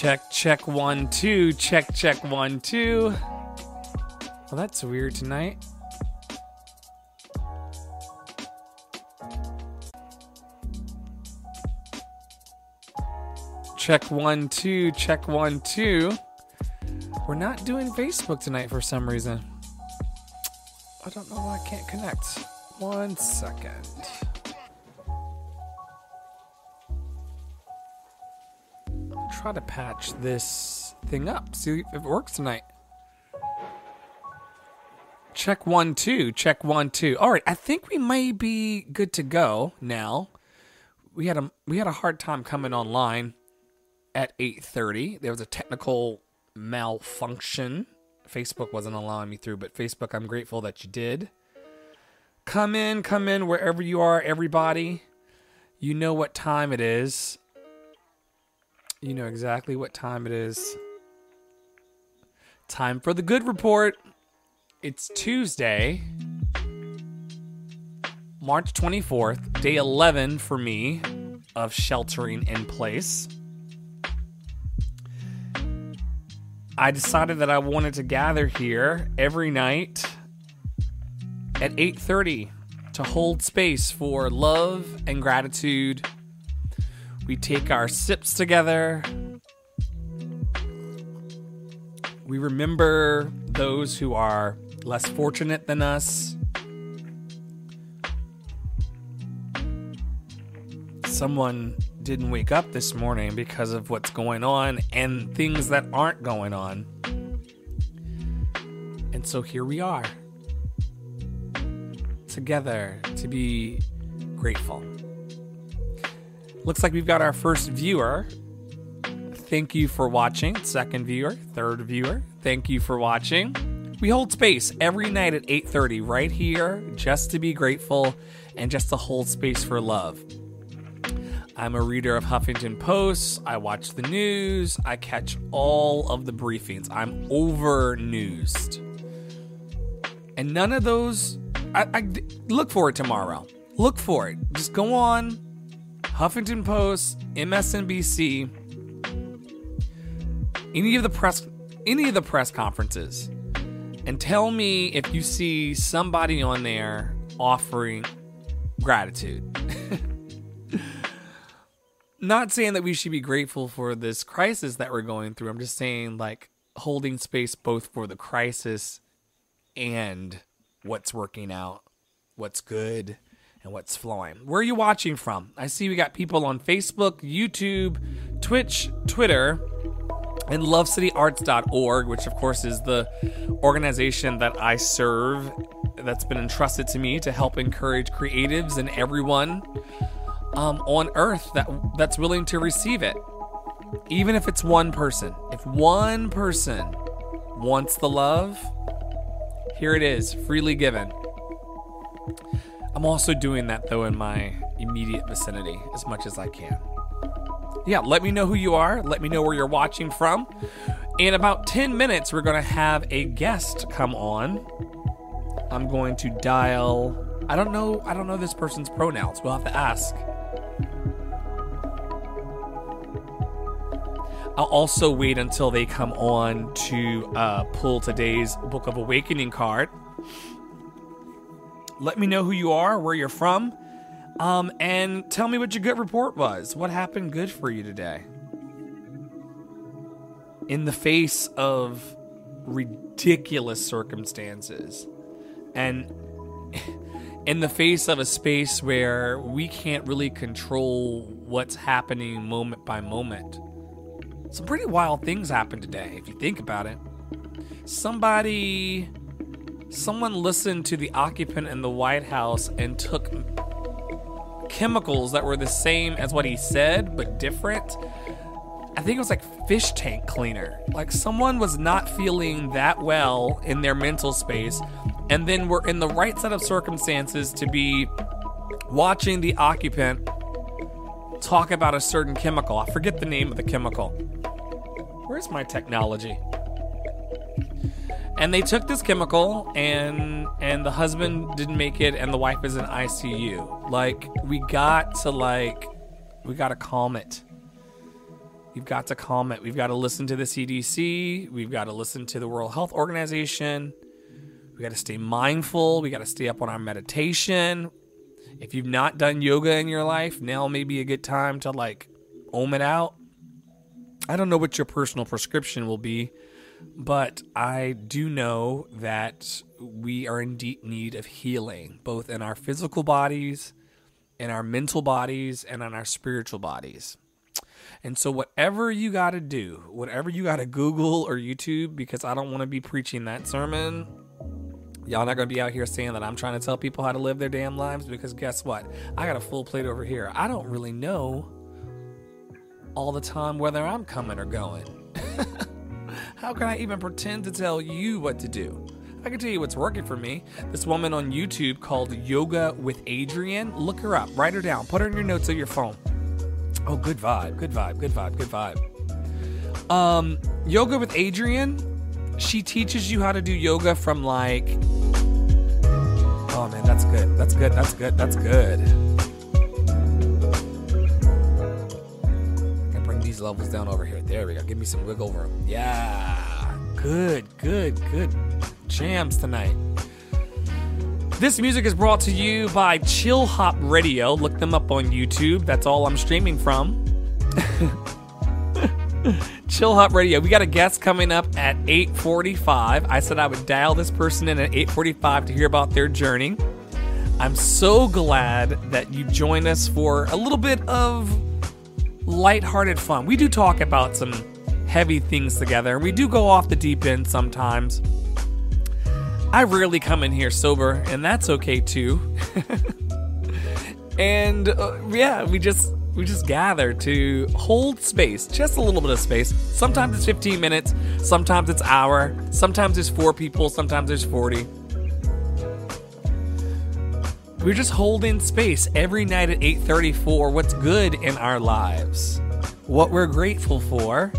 Check, check, one, two. Check, check, one, two. Well, that's weird tonight. Check one, two. Check one, two. We're not doing Facebook tonight for some reason. I don't know why I can't connect. One second. Try to patch this thing up. See if it works tonight. Check one, two. Check one, two. All right, I think we may be good to go now. We had a we had a hard time coming online at 8:30. There was a technical malfunction. Facebook wasn't allowing me through, but Facebook, I'm grateful that you did. Come in, come in wherever you are, everybody. You know what time it is. You know exactly what time it is. Time for the good report. It's Tuesday, March 24th, day 11 for me of sheltering in place. I decided that I wanted to gather here every night at 8:30 to hold space for love and gratitude. We take our sips together. We remember those who are less fortunate than us. Someone didn't wake up this morning because of what's going on and things that aren't going on. And so here we are together to be grateful. Looks like we've got our first viewer. Thank you for watching. Second viewer, third viewer, thank you for watching. We hold space every night at 8:30 right here just to be grateful and just to hold space for love. I'm a reader of Huffington Post. I watch the news. I catch all of the briefings. I'm over newsed. And none of those, I, I look for it tomorrow. Look for it. Just go on Huffington Post, MSNBC, any of the press, any of the press conferences, and tell me if you see somebody on there offering gratitude. not saying that we should be grateful for this crisis that we're going through. I'm just saying, like, holding space both for the crisis and what's working out, what's good, and what's flowing. Where are you watching from? I see we got people on Facebook, YouTube, Twitch, Twitter, and lovecityarts.org, which, of course, is the organization that I serve that's been entrusted to me to help encourage creatives and everyone um, on earth that that's willing to receive it even if it's one person if one person wants the love here it is freely given i'm also doing that though in my immediate vicinity as much as i can. Yeah let me know who you are let me know where you're watching from. In about 10 minutes we're going to have a guest come on. I'm going to dial i don't know i don't know this person's pronouns we'll have to ask. I'll also wait until they come on to uh, pull today's Book of Awakening card. Let me know who you are, where you're from, um, and tell me what your good report was. What happened good for you today? In the face of ridiculous circumstances, and in the face of a space where we can't really control what's happening moment by moment some pretty wild things happened today, if you think about it. Somebody, someone listened to the occupant in the White House and took chemicals that were the same as what he said, but different. I think it was like fish tank cleaner. Like someone was not feeling that well in their mental space, and then were in the right set of circumstances to be watching the occupant talk about a certain chemical. I forget the name of the chemical. Where's my technology? And they took this chemical and and the husband didn't make it and the wife is in ICU. Like we got to like we got to calm it. We've got to calm it. We've got to listen to the CDC. We've got to listen to the World Health Organization. We got to stay mindful. We got to stay up on our meditation. If you've not done yoga in your life, now may be a good time to like ohm it out. I don't know what your personal prescription will be, but I do know that we are in deep need of healing, both in our physical bodies, in our mental bodies, and in our spiritual bodies. And so, whatever you got to do, whatever you got to Google or YouTube, because I don't want to be preaching that sermon, y'all not to be out here saying that I'm trying to tell people how to live their damn lives, because guess what? I got a full plate over here. I don't really know all the time whether I'm coming or going. How can I even pretend to tell you what to do? I can tell you what's working for me. This woman on YouTube called Yoga with Adriene. Look her up, write her down, put her in your notes of your phone. Oh, good vibe, good vibe, good vibe, good vibe. Um, yoga with Adriene. She teaches you how to do yoga from like. Oh man, that's good. That's good. That's good. That's good. These levels down over here. There we go. Give me some wiggle room. Yeah. Good, good, good jams tonight. This music is brought to you by Chill Hop Radio. Look them up on YouTube. That's all I'm streaming from. Chill Hop Radio. We got a guest coming up at 8:45. I said I would dial this person in at 8:45 to hear about their journey. I'm so glad that you joined us for a little bit of lighthearted fun. We do talk about some heavy things together, and we do go off the deep end sometimes. I rarely come in here sober, and that's okay too. and uh, yeah, we just we just gather to hold space, just a little bit of space. Sometimes it's 15 minutes, sometimes it's hour, sometimes there's 4 people, sometimes there's 40. We're just holding space every night at 8:30 for what's good in our lives, what we're grateful for,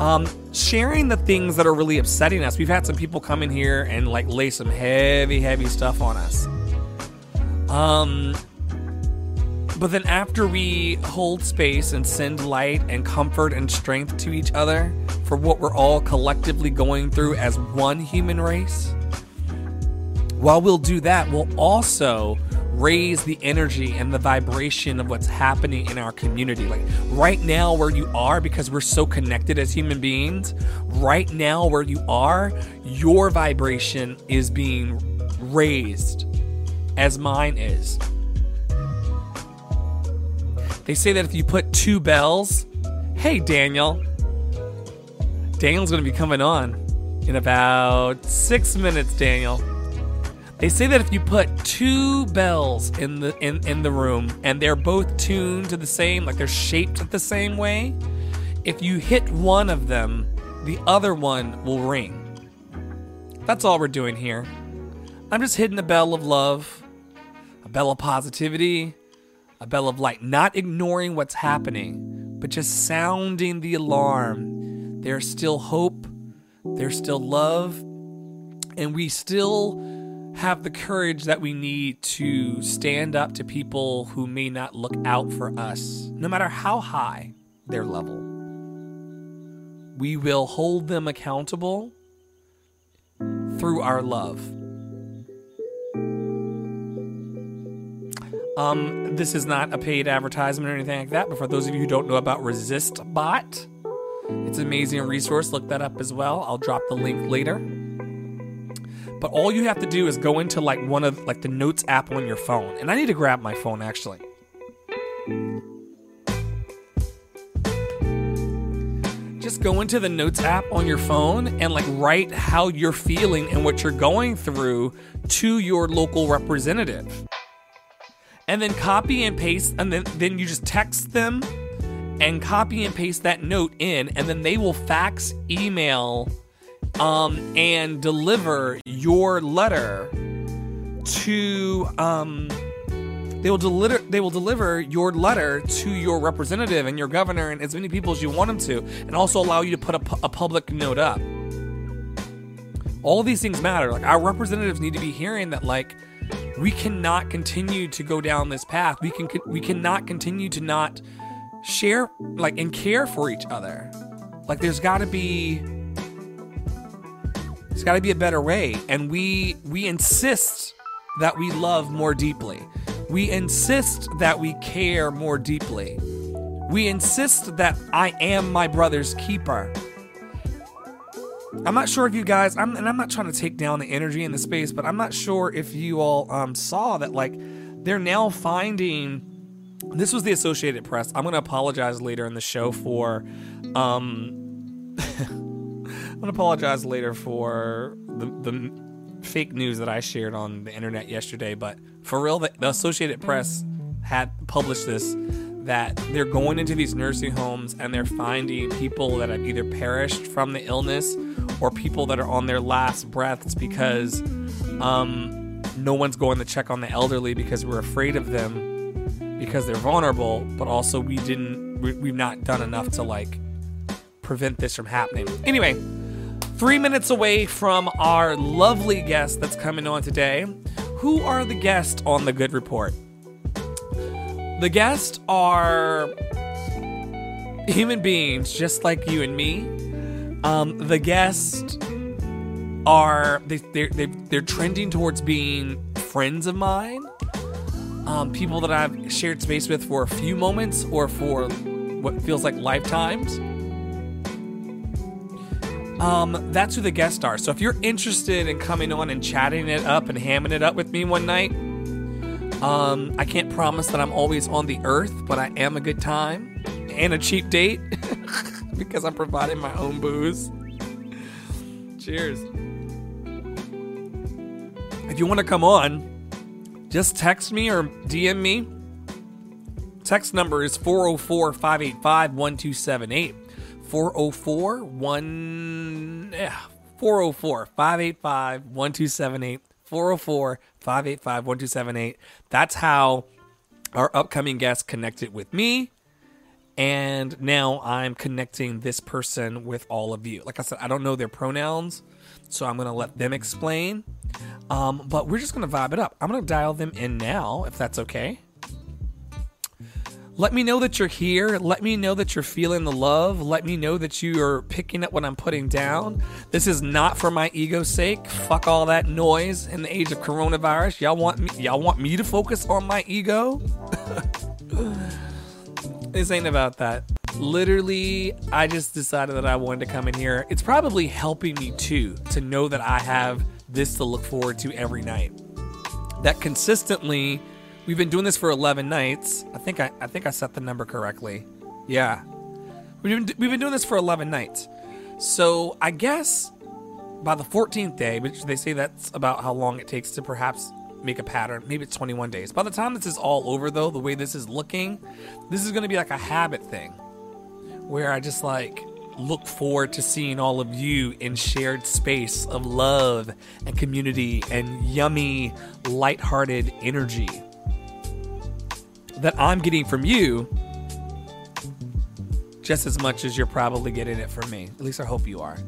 um, sharing the things that are really upsetting us. We've had some people come in here and like lay some heavy, heavy stuff on us. Um, but then after we hold space and send light and comfort and strength to each other for what we're all collectively going through as one human race, while we'll do that, we'll also raise the energy and the vibration of what's happening in our community. Like right now, where you are, because we're so connected as human beings, right now, where you are, your vibration is being raised as mine is. They say that if you put two bells, hey, Daniel, Daniel's going to be coming on in about six minutes, Daniel. They say that if you put two bells in the in, in the room and they're both tuned to the same, like they're shaped the same way, if you hit one of them, the other one will ring. That's all we're doing here. I'm just hitting a bell of love, a bell of positivity, a bell of light, not ignoring what's happening, but just sounding the alarm. There's still hope, there's still love, and we still have the courage that we need to stand up to people who may not look out for us, no matter how high their level. We will hold them accountable through our love. Um, this is not a paid advertisement or anything like that, but for those of you who don't know about ResistBot, it's an amazing resource. Look that up as well. I'll drop the link later. But all you have to do is go into like one of like the notes app on your phone. And I need to grab my phone actually. Just go into the notes app on your phone and like write how you're feeling and what you're going through to your local representative. And then copy and paste and then then you just text them and copy and paste that note in and then they will fax email um, and deliver your letter to um, they will deliver they will deliver your letter to your representative and your governor and as many people as you want them to, and also allow you to put a, a public note up. All these things matter. Like our representatives need to be hearing that like we cannot continue to go down this path. We can we cannot continue to not share like and care for each other. Like there's got to be there's got to be a better way and we we insist that we love more deeply. We insist that we care more deeply. We insist that I am my brother's keeper. I'm not sure if you guys, I'm, and I'm not trying to take down the energy in the space, but I'm not sure if you all um, saw that, like, they're now finding. This was the Associated Press. I'm going to apologize later in the show for. Um, I'm to apologize later for the, the fake news that I shared on the internet yesterday, but for real, the, the Associated Press had published this that they're going into these nursing homes and they're finding people that have either perished from the illness or people that are on their last breaths because um, no one's going to check on the elderly because we're afraid of them because they're vulnerable, but also we didn't, we, we've not done enough to like prevent this from happening. Anyway, three minutes away from our lovely guest that's coming on today. Who are the guests on the Good Report? The guests are human beings just like you and me. Um, the guests are they, they're, they're, they're trending towards being friends of mine, um, people that I've shared space with for a few moments or for what feels like lifetimes. Um, that's who the guests are. So if you're interested in coming on and chatting it up and hamming it up with me one night, um, I can't promise that I'm always on the earth, but I am a good time and a cheap date because I'm providing my own booze. Cheers. If you want to come on, just text me or DM me. Text number is 404 585 1278. 404 1 404 585 1278. 404 585 1278. That's how our upcoming guest connected with me. And now I'm connecting this person with all of you. Like I said, I don't know their pronouns, so I'm to let them explain. Um, but we're just to vibe it up. I'm to dial them in now, if that's okay. Let me know that you're here. Let me know that you're feeling the love. Let me know that you are picking up what I'm putting down. This is not for my ego's sake. Fuck all that noise in the age of coronavirus. Y'all want me y'all want me to focus on my ego? this ain't about that. Literally, I just decided that I wanted to come in here. It's probably helping me too to know that I have this to look forward to every night. That consistently We've been doing this for 11 nights. I think I, I think I set the number correctly. Yeah. We've been, we've been doing this for 11 nights. So I guess by the 14th day, which they say that's about how long it takes to perhaps make a pattern, maybe it's 21 days. By the time this is all over, though, the way this is looking, this is going to be like a habit thing where I just like look forward to seeing all of you in shared space of love and community and yummy, lighthearted energy that I'm getting from you just as much as you're probably getting it from me. At least I hope you are.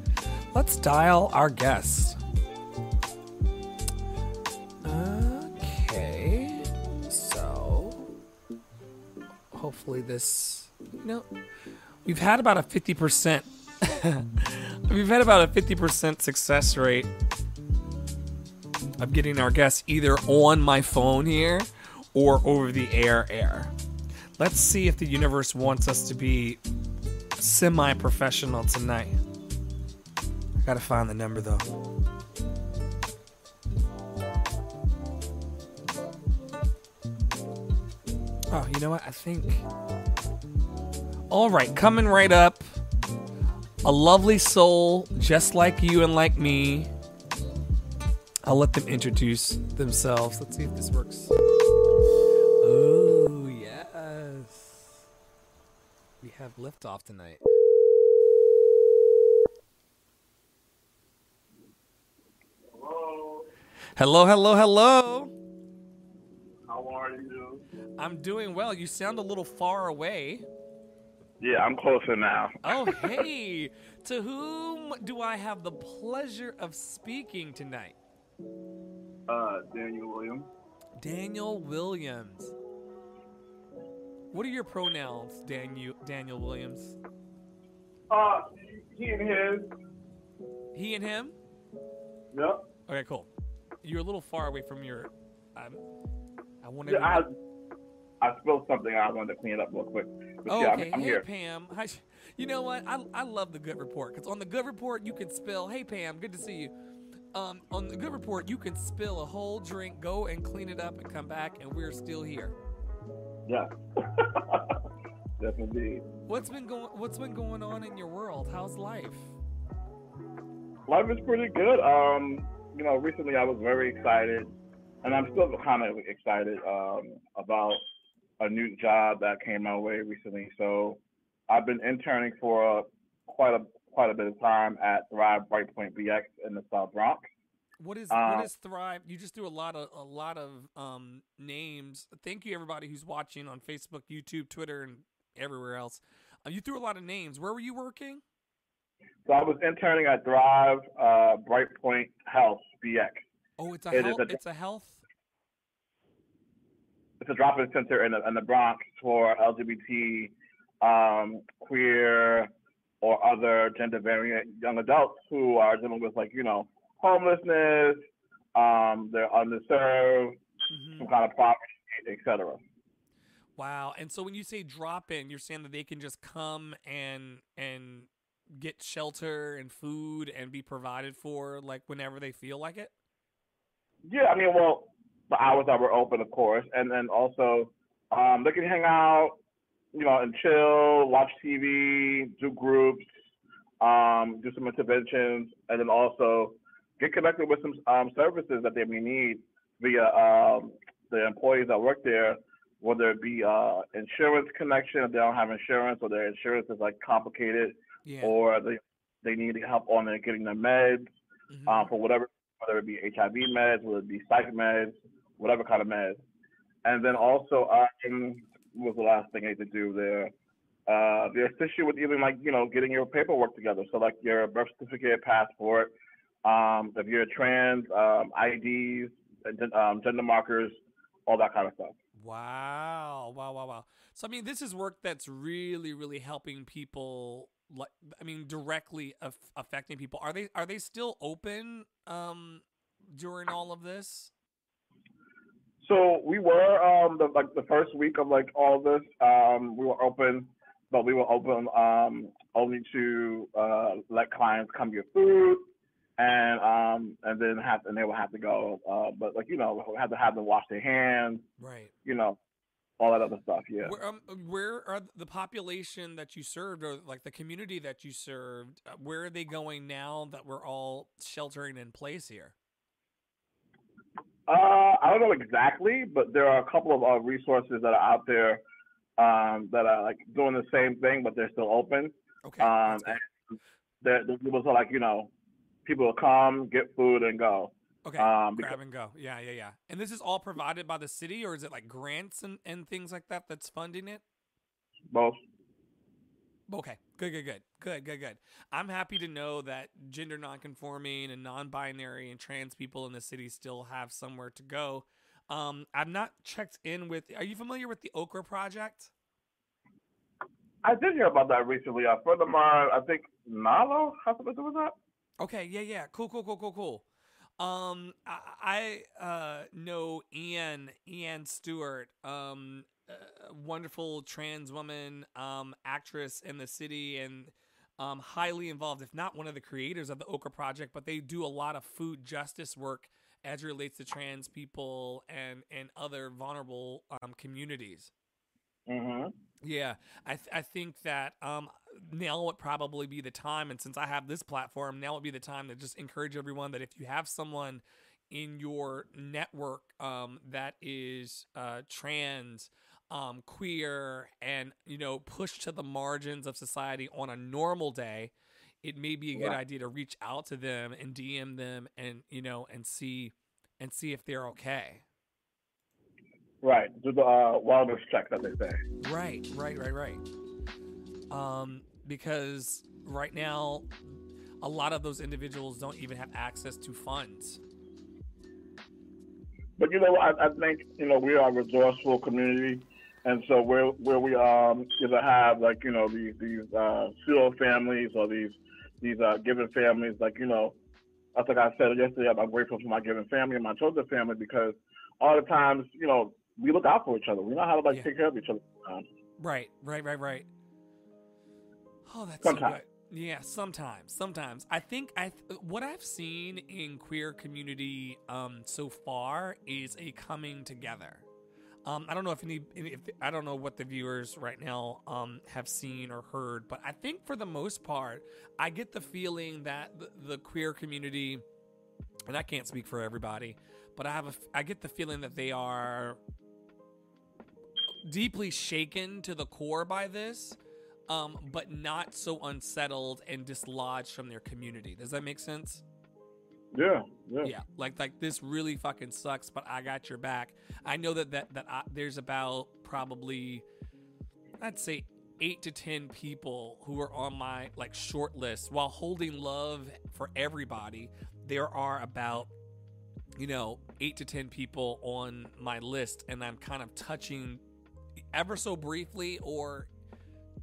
Let's dial our guest. Okay. So, hopefully, this. You know, we've had about a 50%. we've had about a 50% success rate of getting our guests either on my phone here or over the air air. Let's see if the universe wants us to be semi professional tonight. I gotta find the number though. Oh, you know what? I think. All right, coming right up. A lovely soul, just like you and like me. I'll let them introduce themselves. Let's see if this works. Oh, yes. We have liftoff tonight. Hello. Hello, hello, hello. How are you? I'm doing well. You sound a little far away. Yeah, I'm closer now. Oh, hey. to whom do I have the pleasure of speaking tonight? Uh, Daniel Williams. Daniel Williams. What are your pronouns, Daniel Daniel Williams? Uh, he and his. He and him? Yep. Okay, cool. You're a little far away from your. Um, I wanted. Yeah, to- I I spilled something. I wanted to clean it up real quick. But Oh, yeah, I'm- okay. I'm, hey, here. Pam. Hi. You know what? I, I love the Good Report because on the Good Report you can spill. Hey, Pam. Good to see you. Um, on the Good Report you can spill a whole drink, go and clean it up, and come back, and we're still here. Yeah. definitely. What's been going What's been going on in your world? How's life? Life is pretty good. Um, you know, recently I was very excited, and I'm still kind of excited um, about a new job that came my way recently. So I've been interning for uh, quite a quite a bit of time at Thrive Brightpoint BX in the South Bronx. What is Uh, what is Thrive? You just do a lot of a lot of um, names. Thank you everybody who's watching on Facebook, YouTube, Twitter, and everywhere else. Uh, you threw a lot of names. Where were you working? So I was interning at Thrive uh, Brightpoint Health BX. Oh, it's a It health. a- it's a health. It's a drop-in center in the, in the Bronx for LGBT, um, queer, or other gender variant young adults who are dealing with like you know homelessness, um, they're underserved, Mhm. some kind of poverty, etc. Wow. And so when you say drop in, you're saying that they can just come and and get shelter and food and be provided for like whenever they feel like it? Yeah, I mean, well, the hours that were open, of course, and then also um, they can hang out, you know, and chill, watch TV, do groups, um, do some interventions, and then also get connected with some um, services that they may need via um, the employees that work there, whether it be uh, insurance connection if they don't have insurance, or their insurance is like complicated, Yeah. or they they need help on their getting their meds Mhm. um, for whatever, whether it be HIV meds, whether it be psych meds, whatever kind of meds. And then also, um, was the last thing I had to do there? Uh, assist you with even like, you know, getting your paperwork together. So like your birth certificate, passport, um, if you're trans, um, IDs, um, gender markers, all that kind of stuff. Wow. Wow, wow, wow. So I mean, this is work that's really really helping people like I mean directly aff- affecting people. Are they are they still open um during all of this? So we were um the like the first week of like all this, um, we were open, but we were open um only to uh let clients come get food and um and then have and they would have to go uh but like you know we had to have them wash their hands, Right. you know, all that other stuff, yeah. Where, um, where are the population that you served, or like the community that you served? uh, Where are they going now that we're all sheltering in place here? Uh, I don't know exactly, but there are a couple of uh, resources that are out there um, that are like doing the same thing, but they're still open. Okay. Um, and the, people are like, you know, people will come, get food, and go. okay. um, grab and go. Yeah, yeah, yeah. And this is all provided by the city, or is it like grants and, and things like that that's funding it? Both. Okay, good, good, good, good, good, good. I'm happy to know that gender nonconforming and non-binary and trans people in the city still have somewhere to go. Um, I've not checked in with. Are you familiar with the Okra Project? I did hear about that recently. A friend of mine, I think Nalo, has something to do with that. Okay, yeah, yeah, cool, cool, cool, cool, cool. Um, I, I uh, know Ian, Ian Stewart, um, wonderful trans woman, um, actress in the city, and um, highly involved, if not one of the creators of the Okra Project. But they do a lot of food justice work as relates to trans people and and other vulnerable um, communities. Mm-hmm. Yeah, I th- I think that um now would probably be the time, and since I have this platform, now would be the time to just encourage everyone that if you have someone in your network um that is uh trans, um queer, and you know pushed to the margins of society on a normal day, it may be a good Right. idea to reach out to them and DM them, and you know and see and see if they're okay. Right. Do the uh, wellness check that they say. Right, right, right, right. Um, because right now, a lot of those individuals don't even have access to funds. But you know, I, I think you know we are a resourceful community, And so where where we um either have like you know these these uh, pseudo families or these these uh, given families like you know that's like I said yesterday I'm grateful for my given family and my chosen family because all the times you know we look out for each other we know how to like Yeah. take care of each other. Um, Right, right, right, right. Oh, that's Sometimes. so good. Yeah, sometimes, sometimes. I think I th- what I've seen in queer community um, so far is a coming together. Um, I don't know if any, if I don't know what the viewers right now um, have seen or heard, but I think for the most part, I get the feeling that the, the queer community, and I can't speak for everybody, but I have a, I get the feeling that they are deeply shaken to the core by this, um, but not so unsettled and dislodged from their community. Does that make sense? Yeah, yeah, Yeah, like like this really fucking sucks, but I got your back. I know that that that I, there's about probably I'd say eight to ten people who are on my like short list. While holding love for everybody, there are about you know eight to ten people on my list, and I'm kind of touching ever so briefly or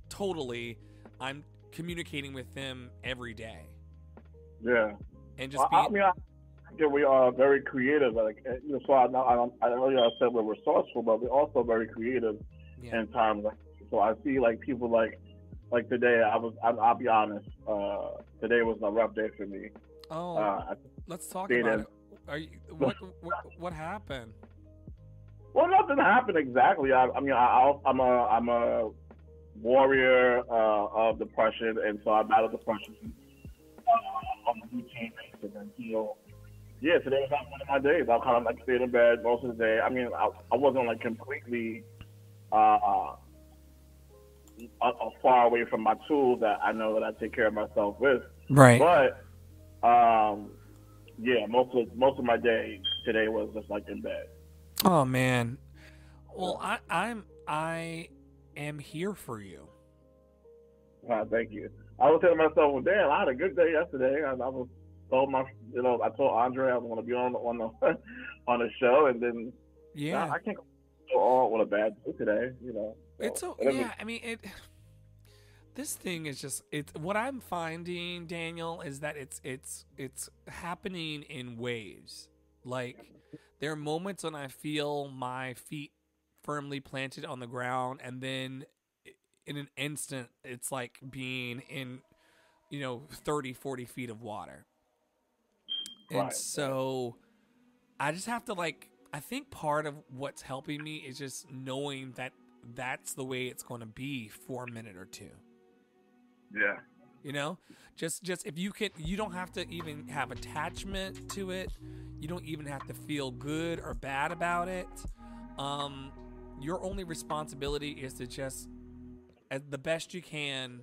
totally. I'm communicating with them every day, yeah. And just I, I being mean, I think we are very creative. Like, you know, so I, I, don't- I know you said we're resourceful, but we're also very creative yeah. in times like. So I see like people like, like today. I was. I, I'll be honest. Uh, today was a rough day for me. Oh, Uh, Let's talk about it. Are you what what, what happened? well, nothing happened exactly. I, I mean, I, I'm a I'm a warrior uh, of depression, and so I battle depression uh, on a routine basis until. Yeah, today was not one of my days. I kind of like stayed in bed most of the day. I mean, I, I wasn't like completely uh, a, a far away from my tools that I know that I take care of myself with. Right. But um, yeah, most of most of my day today was just like in bed. Oh man. Well, I I'm I am here for you. Uh, thank you. I was telling myself, well, damn, I had a good day yesterday. And I was told my, you know, I told Andre I was going to be on on the on the show, and then Yeah. I can't go on with a bad day today. You know, So, It's so yeah. I mean it. This thing is just it's what I'm finding, Daniel, is that it's it's it's happening in waves. Like there are moments when I feel my feet firmly planted on the ground, and then in an instant, it's like being in you know 30, 40 feet of water. And Right. so I just have to like I think part of what's helping me is just knowing that that's the way it's going to be for a minute or two. Yeah. You know? Just just if you can you don't have to even have attachment to it. You don't even have to feel good or bad about it. Um your only responsibility is to just as the best you can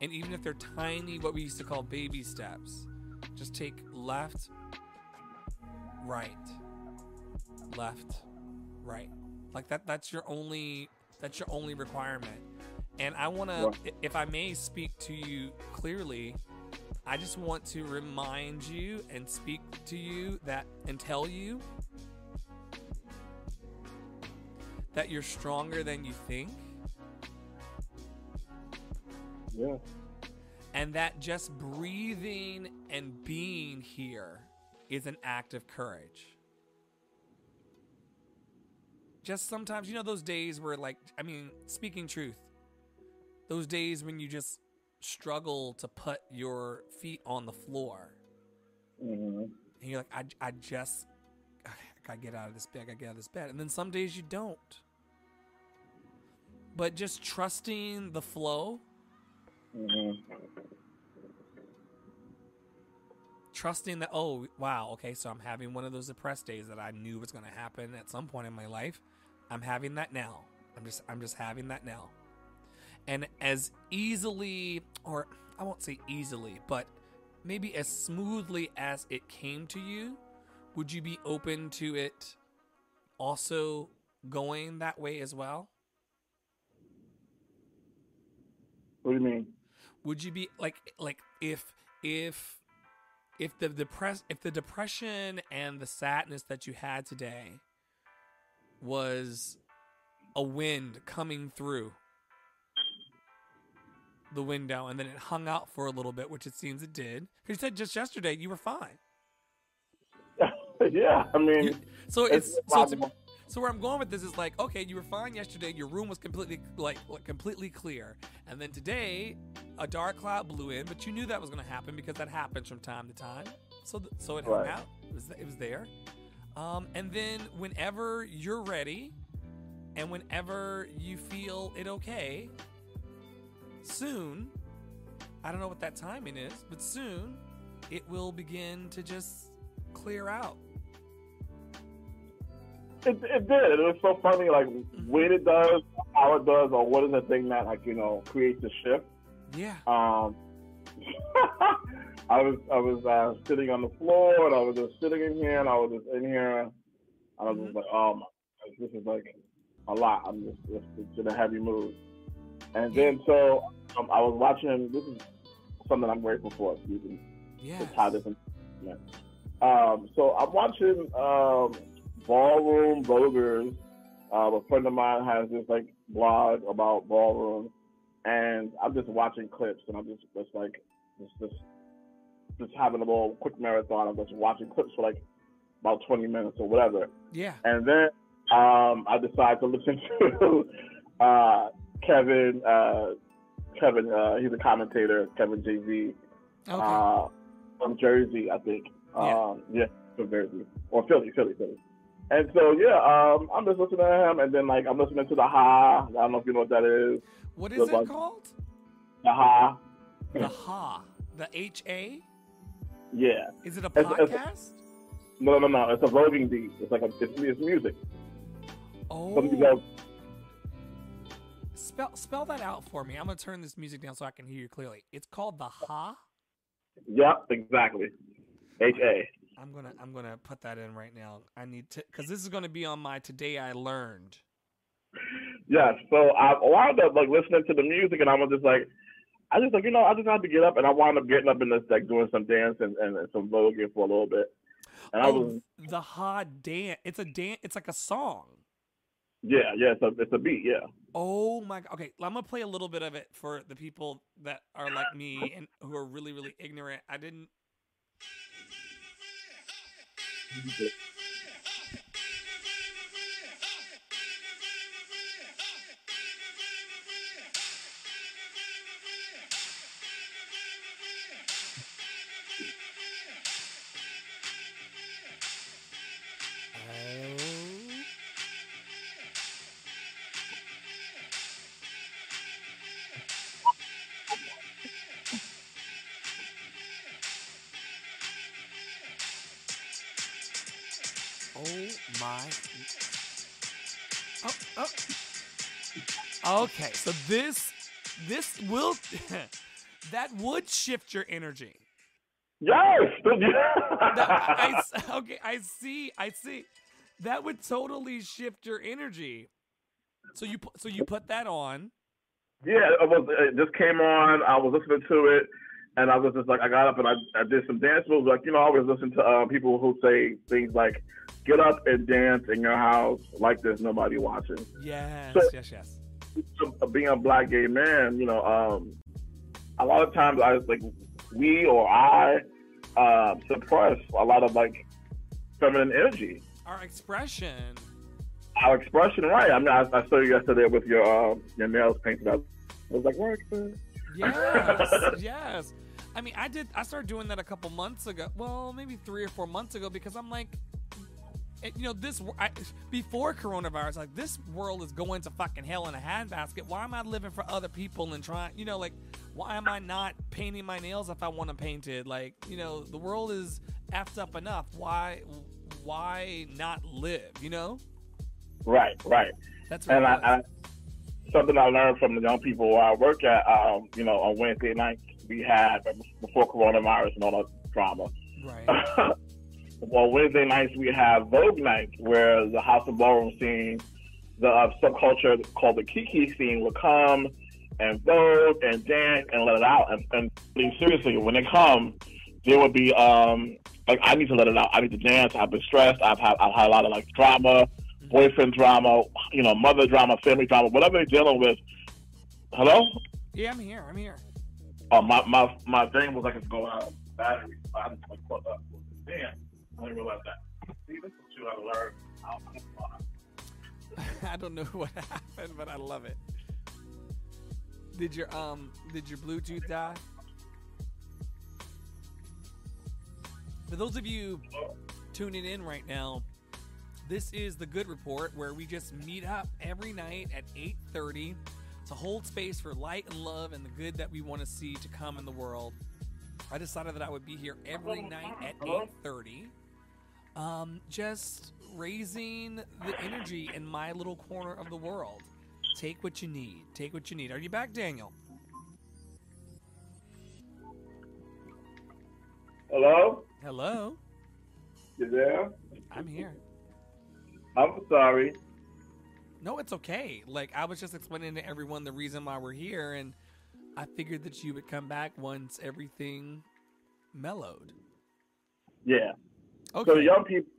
and even if they're tiny what we used to call baby steps, just take left right. Left right. Like that that's your only that's your only requirement. And i want to if i may speak to you clearly i just want to remind you and speak to you that and tell you that you're stronger than you think. Yeah. And that just breathing and being here is an act of courage. Just sometimes, you know, those days where, like, I mean, speaking truth, those days when you just struggle to put your feet on the floor, hmm and you're like, I, I just, I gotta get out of this bed, I gotta get out of this bed. And then some days you don't. But just trusting the flow hmm trusting that oh wow okay so i'm having one of those depressed days that i knew was going to happen at some point in my life. I'm having that now. I'm just i'm just having that now. And as easily or i won't say easily but maybe as smoothly as it came to you would you be open to it also going that way as well? What do you mean? Would you be like like if if if the depress if the depression and the sadness that you had today was a wind coming through the window and then it hung out for a little bit, which it seems it did. Because you said just yesterday you were fine. yeah, I mean, You- so it's it's so, it's, possible. So where I'm going with this is like, okay, you were fine yesterday. Your room was completely like, like completely clear, and then today a dark cloud blew in, but you knew that was going to happen because that happens from time to time. So th- so it hung Right. out. It was it was there. Um, and then whenever you're ready, and whenever you feel it okay, soon, I don't know what that timing is, but soon it will begin to just clear out. It, it did. It was so funny, like when it does, how it does, or what is the thing that like you know creates the shift. Yeah. Um, I was I was uh, sitting on the floor, and I was just sitting in here, and I was just in here, and I was just like, oh my, gosh, this is like a lot. I'm just, just, just in a heavy mood. And then so um, I was watching. This is something I'm grateful for. You can Yeah. tie this in. Yeah. Um, so I'm watching um, Ballroom Vloggers. Uh, a friend of mine has this like blog about ballroom, and I'm just watching clips, and I'm just just like just just just having a little quick marathon. I'm just watching clips for like about 20 minutes or whatever, Yeah. and then um, I decide to listen to uh, Kevin. Uh, Kevin, uh, he's a commentator. Kevin JZ Okay. uh, from Jersey, I think. Yeah. Um, yeah, from Jersey or Philly, Philly, Philly. And so yeah, um, I'm just listening to him, and then like I'm listening to the Ha. I don't know if you know what that is. what is good it luck. called? The Ha. The Ha. The H A. Yeah. Is it a It's- it's- podcast? No, no, no. It's a voguing beat. It's like a, it's, it's music. Something you Oh. go, Spell spell that out for me. I'm gonna turn this music down so I can hear you clearly. It's called the Ha. Yep, exactly. H A. I'm gonna I'm gonna put that in right now. I need to because this is gonna be on my today I learned. Yes. So I wound up like listening to the music, and I was just like, I just like you know I just had to get up, and I wound up getting up and just like doing some dance and, and, and some voguing for a little bit. And I Oh, was the Ha dance. It's a dance. It's like a song. yeah, yeah. It's a it's a beat. Yeah. Oh my god. Okay, I'm gonna play a little bit of it for the people that are like me and who are really, really ignorant. I didn't. Jesus. Okay, so this this will that would shift your energy. Yes. That- I, okay, I see. I see. That would totally shift your energy. So you so you put that on. yeah, it was. It just came on. I was listening to it, and I was just like, I got up and I, I did some dance moves. Like you know, I always listen to uh, people who say things like, "Get up and dance in your house like there's nobody watching." Yes, So- yes, yes. Being a black gay man, you know, um, a lot of times I like we or I uh, suppress a lot of like feminine energy. Our expression. Our expression, right? I mean, I, I saw you yesterday with your uh, your nails painted. Up. I was like, "Work." man." Yes, yes. I mean, I did. I started doing that a couple months ago. Well, maybe three or four months ago because I'm like, it, you know, this I, before coronavirus, like this world is going to fucking hell in a handbasket. Why am I living for other people and trying? You know, like, why am I not painting my nails if I want them painted? Like, you know, the world is effed up enough. Why, why not live? You know, Right, right. that's what And I. I, something I learned from the young people where I work at, um, you know, on Wednesday nights we had before coronavirus and all that drama. right. well, Wednesday nights we have Vogue nights where the House of Ballroom scene, the uh, subculture called the Kiki scene will come and vogue and dance and let it out. And, and I mean, seriously, when they come, there would be um like I need to let it out. I need to dance. I've been stressed. I've had I've had a lot of like drama boyfriend drama, you know, mother drama, family drama, whatever they're dealing with. Hello? Yeah, I'm here. I'm here. Oh, my my my thing was like it's going out. Of battery. I had to like up. Damn, I didn't realize that. See, this is what you gotta learn. I don't know what happened, but I love it. Did your um did your Bluetooth die? For those of you tuning in right now, this is the Good Report where we just meet up every night at 8:30 to hold space for light and love and the good that we want to see to come in the world. I decided that I would be here every night at 8:30 um, just raising the energy in my little corner of the world. Take what you need. Take what you need. Are you back, Daniel? Hello? Hello. You there? I'm here. I'm sorry. No, it's okay. Like I was just explaining to everyone the reason why we're here, and I figured that you would come back once everything mellowed. Yeah. Okay. So the young people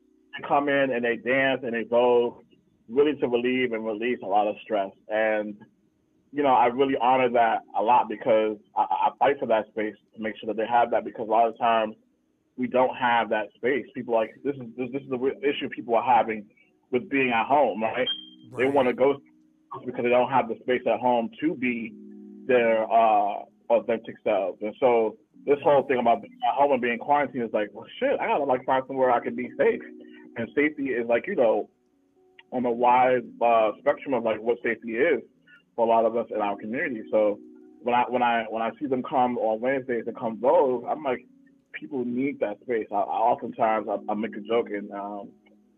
come in and they dance and they vogue really to relieve and release a lot of stress. And, you know, I really honor that a lot because I, I fight for that space to make sure that they have that because a lot of times we don't have that space. People like this is this, this is the issue people are having with being at home, right? They want to go because they don't have the space at home to be their uh, authentic selves. And so this whole thing about at home and being quarantined is like, well, shit, I gotta like find somewhere I can be safe. And safety is like, you know, on a wide uh, spectrum of like what safety is for a lot of us in our community. So when I when I when I see them come on Wednesdays and come vogue, I'm like, people need that space. I, I oftentimes I, I make a joke and um,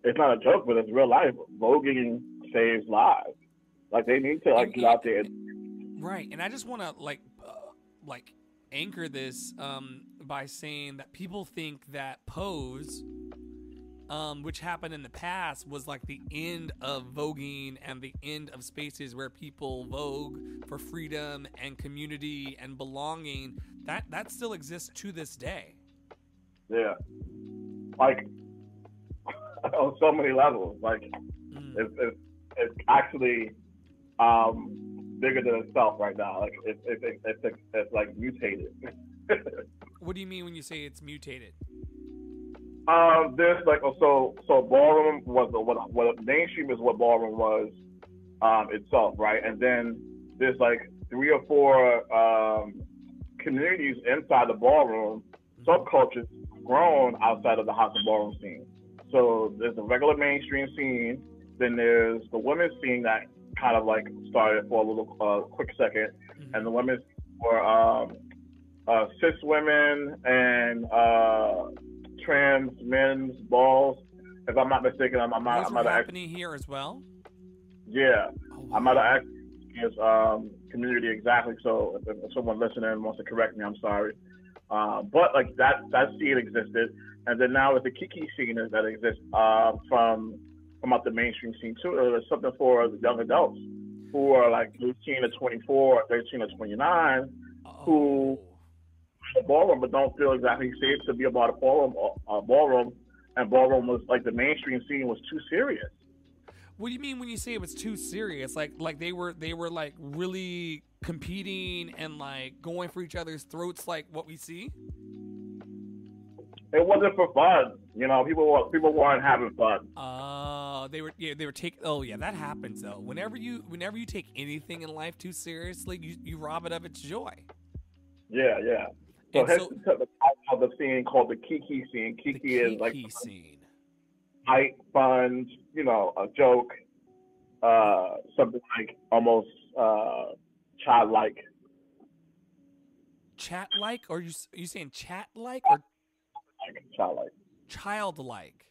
it's not a joke, but it's real life. Voguing saves lives. Like they need to like get out there. And, Right, and I just want to like, uh, like anchor this um, by saying that people think that pose, um, which happened in the past, was like the end of voguing and the end of spaces where people vogue for freedom and community and belonging. That that still exists to this day. yeah, like on so many levels. Like Mm. it's it's, it's actually um, bigger than itself right now. Like it's it's it's, it's, it's like mutated. What do you mean when you say it's mutated? Um, there's like so so ballroom was the, what what mainstream is what ballroom was um, itself, right? And then there's like three or four um, communities inside the ballroom, subcultures grown outside of the house and ballroom scene. So there's the regular mainstream scene, then there's the women's scene that kind of like started for a little uh, quick second, Mhm. and the women's were um, uh, cis women and uh, trans men's balls. If I'm not mistaken, I'm, I'm not. I'm not act- happening here as well. yeah, Oh, I'm not act- his um, community exactly. So if, if someone listening wants to correct me, I'm sorry. Uh, but like that that scene existed, and then now it's the Kiki scene that exists uh, from from out the mainstream scene too. There's something for the young adults who are like 18 to 24, 13 to 29, who- Oh. the ballroom, but don't feel exactly safe to be about a ballroom. Uh, ballroom, and ballroom was like the mainstream scene was too serious. What do you mean when you say it was too serious? Like like they were they were like really competing and like going for each other's throats like what we see? It wasn't for fun, you know. People were, people weren't having fun. Uh they were yeah, they were take oh yeah, that happens though. Whenever you whenever you take anything in life too seriously, you, you rob it of its joy. Yeah, yeah. So And hence so the title of the scene called the Kiki scene. the Kiki is like Kiki scene. light, fun, you know, a joke, uh, something like almost uh, childlike. Chat like or you are you saying chat like or Like childlike. childlike?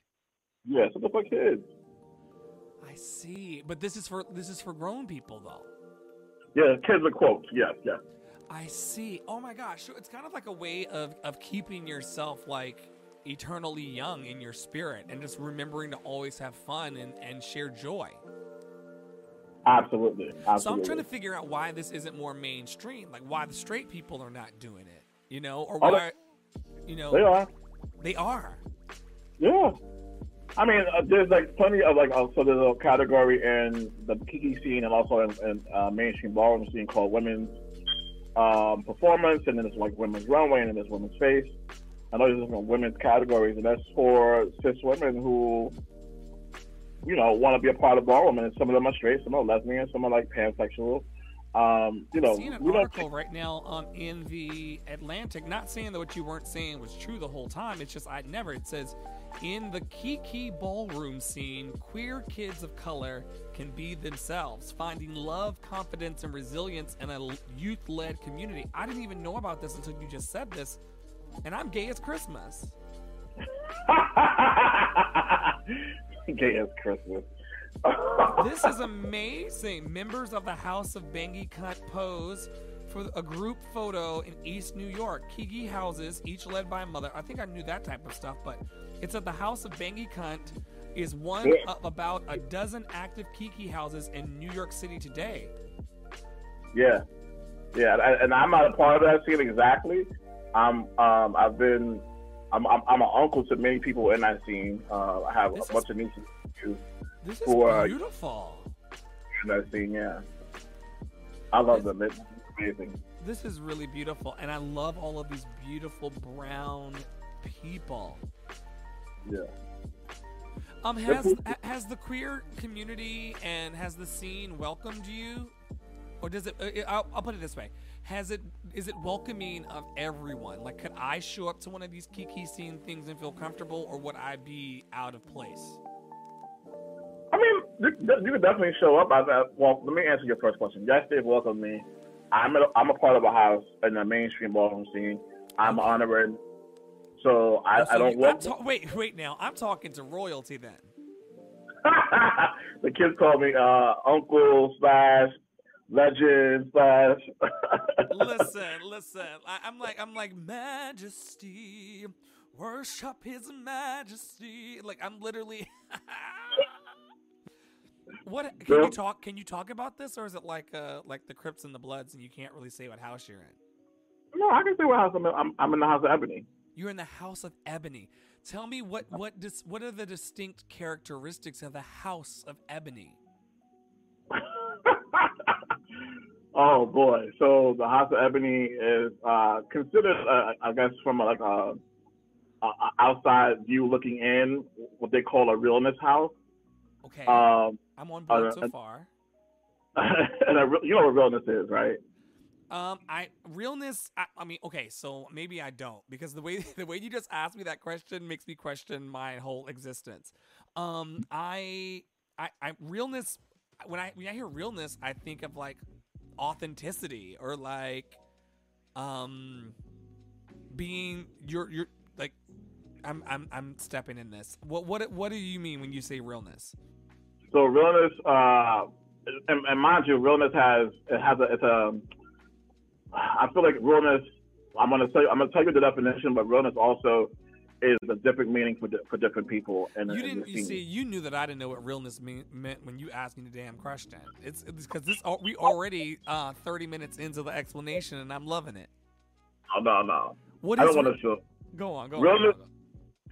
Yeah, something for kids. I see. But this is for this is for grown people though. Yeah, kids are quotes. Yes, yes. I see. Oh my gosh. So it's kind of like a way of, of keeping yourself like eternally young in your spirit and just remembering to always have fun and, and share joy. Absolutely. Absolutely. So I'm trying to figure out why this isn't more mainstream. Like why the straight people are not doing it. You know, or Oh, why you know They are. they are. Yeah. I mean, uh, there's like plenty of like uh, so there's a category in the Kiki scene and also in, in uh, mainstream ballroom scene called women's um, performance, and then there's like women's runway, and then there's women's face. I know there's different women's categories, and that's for cis women who, you know, want to be a part of ballroom. And some of them are straight, some are lesbian, some are like pansexual. Um, you know, I'm seeing an article right now um, in the Atlantic. Not saying that what you weren't saying was true the whole time. It's just I never. It says in the Kiki ballroom scene, queer kids of color can be themselves, finding love, confidence, and resilience in a youth-led community. I didn't even know about this until you just said this, and I'm gay as Christmas. gay as Christmas. This is amazing. Members of the House of Bangy Cunt pose for a group photo in East New York. Kiki houses, each led by a mother. I think I knew that type of stuff, but it's at the House of Bangy Cunt is one Yeah. of about a dozen active Kiki houses in New York City today. Yeah, yeah, and, I'm not a part of that scene exactly. I'm, um, I've been, I'm, I'm, I'm an uncle to many people in that scene. Uh, I have This a bunch is- of nieces This is Who are- beautiful. that scene. Yeah, I love them. It's amazing. This is really beautiful, and I love all of these beautiful brown people. Yeah. Um, has has the queer community and has the scene welcomed you, or does it? Uh, I'll, I'll put it this way: Has it? Is it welcoming of everyone? Like, could I show up to one of these Kiki scene things and feel comfortable, or would I be out of place? You, you could definitely show up. I, I, well, let me answer your first question. Yes, they've welcomed me. I'm a, I'm a part of a house in the mainstream ballroom scene. I'm an honorary, so I, Oh, so I don't you- work. Ta- wait, wait. Now I'm talking to royalty. Then the kids call me uh, uncle slash legend slash. listen, listen. I, I'm like, I'm like Majesty, worship His Majesty. Like I'm literally. what can you talk? Can you talk about this, or is it like uh like the Crips and the Bloods, and you can't really say what house you're in? no, I can say what house I'm in. I'm, I'm in the house of Ebony. You're in the House of Ebony. Tell me what what dis, what are the distinct characteristics of the House of Ebony? oh boy! So the House of Ebony is uh, considered, uh, I guess, from like a, a, a outside view looking in, what they call a realness house. Okay, Um, I'm on board uh, so far. and I, you know what realness is, right? Um, I realness. I, I mean, okay, so maybe I don't because the way the way you just asked me that question makes me question my whole existence. Um, I, I, I realness. When I when I hear realness, I think of like authenticity or like, um, being your your like. I'm I'm I'm stepping in this. What what what do you mean when you say realness? So realness, uh, and, and mind you, realness has it has a it's a. I feel like realness. I'm gonna tell you. I'm gonna tell you the definition, but realness also is a different meaning for di- for different people. And You didn't. You see, you knew that I didn't know what realness mean, meant when you asked me the damn question. It's because this we already uh, thirty minutes into the explanation, and I'm loving it. Oh, no, no. What I is? don't want to show. go on, go on. Go on.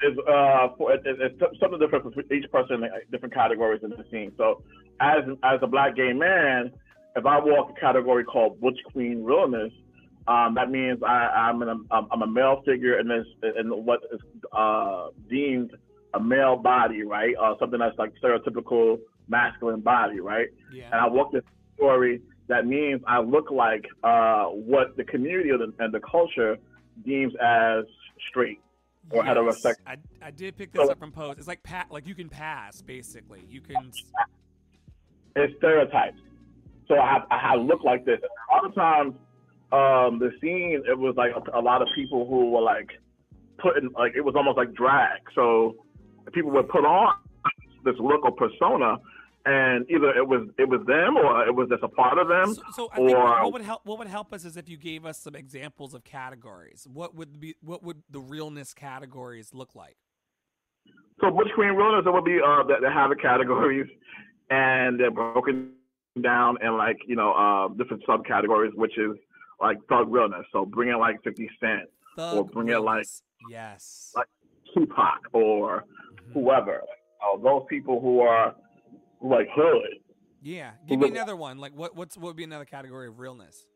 Is uh for it, it's something different for each person in different categories in the scene. So as as a black gay man, if I walk a category called Butch Queen Realness, um, that means I, I'm in a I'm a male figure in this in what is uh, deemed a male body, right? Uh, something that's like stereotypical masculine body, right? And I walk this story. That means I look like uh, what the community and the culture deems as straight. Or heterosexual. I, I did pick this So- up from Pose. It's like pa- like you can pass basically. You can. it's stereotypes. So I, I look like this. A lot of times, um, the scene it was like a, a lot of people who were like putting like it was almost like drag. So people would put on this look or persona, and either it was it was them or it was just a part of them. So, so I or- what, what would help what would help us is if you gave us some examples of categories. What would be what would the realness categories look like? So Butch Queen Realness, there would be uh that, that have the categories, and they're broken down in like you know uh different subcategories, which is like thug realness. So bringing like Fifty Cent, Thug bring it like- yes. like Tupac or Mhm. whoever. uh, those people who are like hood. Yeah, give me another one. Like what? What's what would be another category of realness?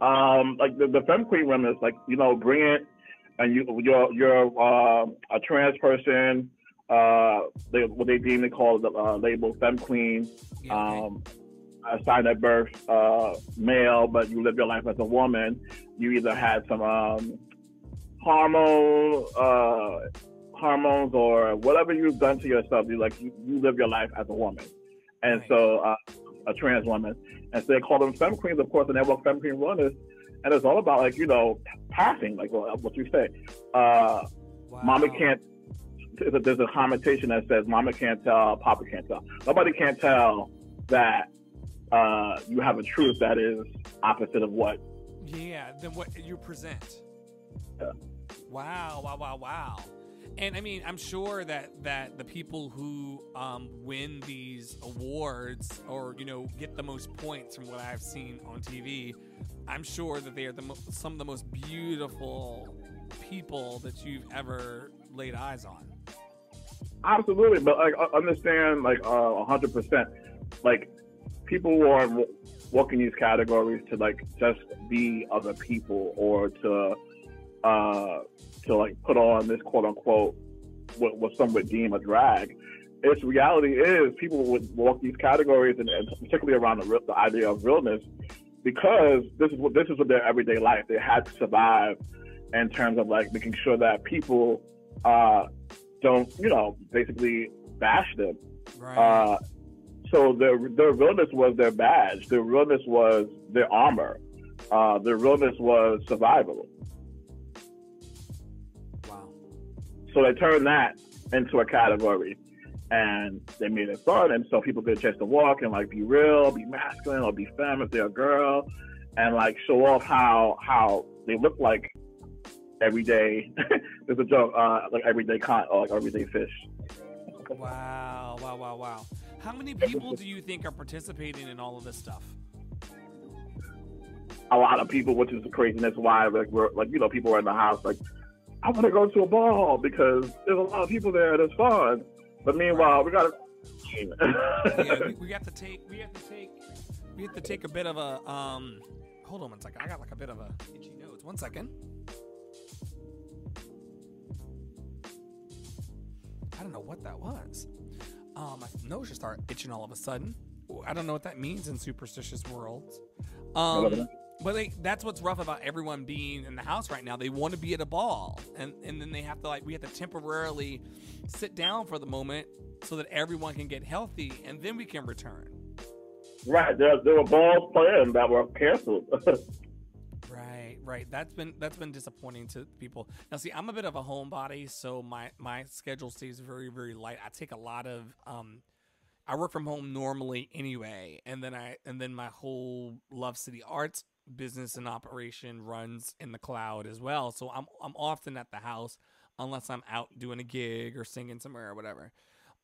Um, like the, the femme queen realness, like you know, bring it, and you you're you're uh, a trans person. Uh, they, what they deem they call the uh, label femme queen. Yeah, okay. Um, assigned at birth uh, male, but you live your life as a woman. You either had some um, hormone uh, hormones or whatever you've done to yourself. You like you, you live your life as a woman, and Right. so uh, a trans woman. And so they call them femme queens, of course, and they work femme queen runners. And it's all about like you know passing, like what what you say. Uh, Mama Wow. can't. There's a, commentation that says Mama can't tell, Papa can't tell. Nobody can't tell that uh, you have a truth that is opposite of what. Yeah, then what you present. Yeah. Wow, wow, wow, wow. And I mean, I'm sure that that the people who um, win these awards or you know get the most points from what I've seen on TV, I'm sure that they are the mo- some of the most beautiful people that you've ever laid eyes on. Absolutely, but like uh, understand like a hundred percent, like people who are walking these categories to like just be other people or to uh to like put on this quote unquote what, what some would deem a drag. Its reality is people would walk these categories and, and particularly around the, real, the idea of realness because this is what this is what their everyday life. They had to survive in terms of like making sure that people uh don't you know basically bash them. Right. Uh, so their their realness was their badge. Their realness was their armor. Uh, their realness was survival. So they turned that into a category, and they made it fun, and so people get a chance to walk and like be real, be masculine, or be femme if they're a girl, and like show off how how they look like every day. There's a joke, uh, like everyday con, or like everyday fish. Wow, wow, wow, wow. How many people do you think are participating in all of this stuff? a lot of people, which is the craziness why like we're like you know people are in the house like I want to go to a ball hall because there's a lot of people there. and It's fun, but meanwhile we got to. yeah, we, we have to take we have to take we have to take a bit of a um hold on one second. I got like a bit of a itchy nose. One second. I don't know what that was. Um, my nose just started itching all of a sudden. I don't know what that means in superstitious worlds. Um, but like, that's what's rough about everyone being in the house right now. They want to be at a ball, and and then they have to like we have to temporarily sit down for the moment so that everyone can get healthy, and then we can return. right, there there were balls planned that were canceled. Right, right. That's been that's been disappointing to people. Now, see, I'm a bit of a homebody, so my my schedule stays very very light. I take a lot of um, I work from home normally anyway, and then I and then my whole Love City Arts business and operation runs in the cloud as well. So I'm I'm often at the house unless I'm out doing a gig or singing somewhere or whatever.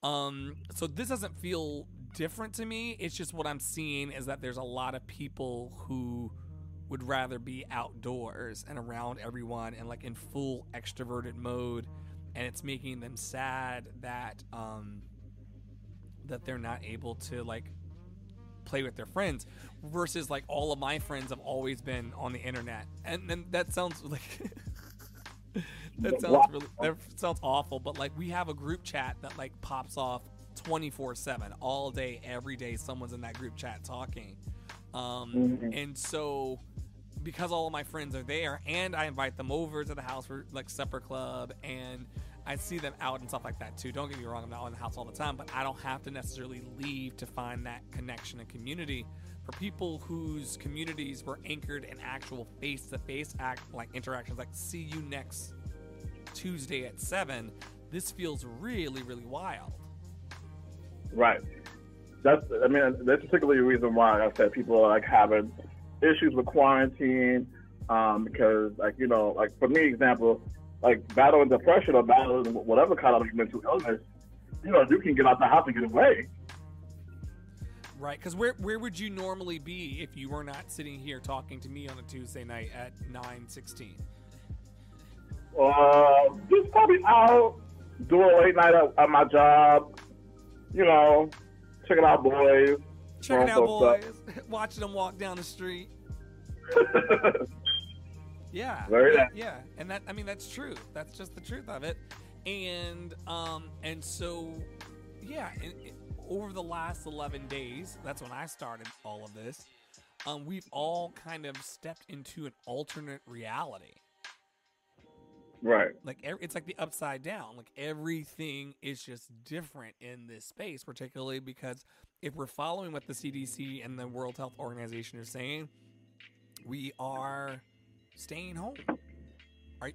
Um, so this doesn't feel different to me. It's just what I'm seeing is that there's a lot of people who would rather be outdoors and around everyone and like in full extroverted mode and it's making them sad that um that they're not able to like play with their friends versus like all of my friends have always been on the internet. And then that sounds like that sounds really that sounds awful but like we have a group chat that like pops off 24/7 all day every day someone's in that group chat talking. Um Mhm. and so because all of my friends are there and I invite them over to the house for like supper club and I see them out and stuff like that too. Don't get me wrong, I'm not in the house all the time, but I don't have to necessarily leave to find that connection and community. For people whose communities were anchored in actual face to face act like interactions like see you next Tuesday at seven, this feels really, really wild. right. That's I mean that's particularly the reason why I said people are like having issues with quarantine um, because like you know like for me example like battling depression or battling whatever kind of mental illness you know you can get out the house and get away Right, because where where would you normally be if you were not sitting here talking to me on a Tuesday night at nine sixteen? uh, just probably out doing late night at, at my job. You know, checking out boys. Checking out boys, watching them walk down the street. Yeah. Very yeah, yeah. And that I mean that's true. That's just the truth of it. And um and so yeah, over the last 11 days, that's when I started all of this. Um we've all kind of stepped into an alternate reality. right. Like it's like the upside down. Like everything is just different in this space, particularly because if we're following what the CDC and the World Health Organization are saying, we are staying home. Right.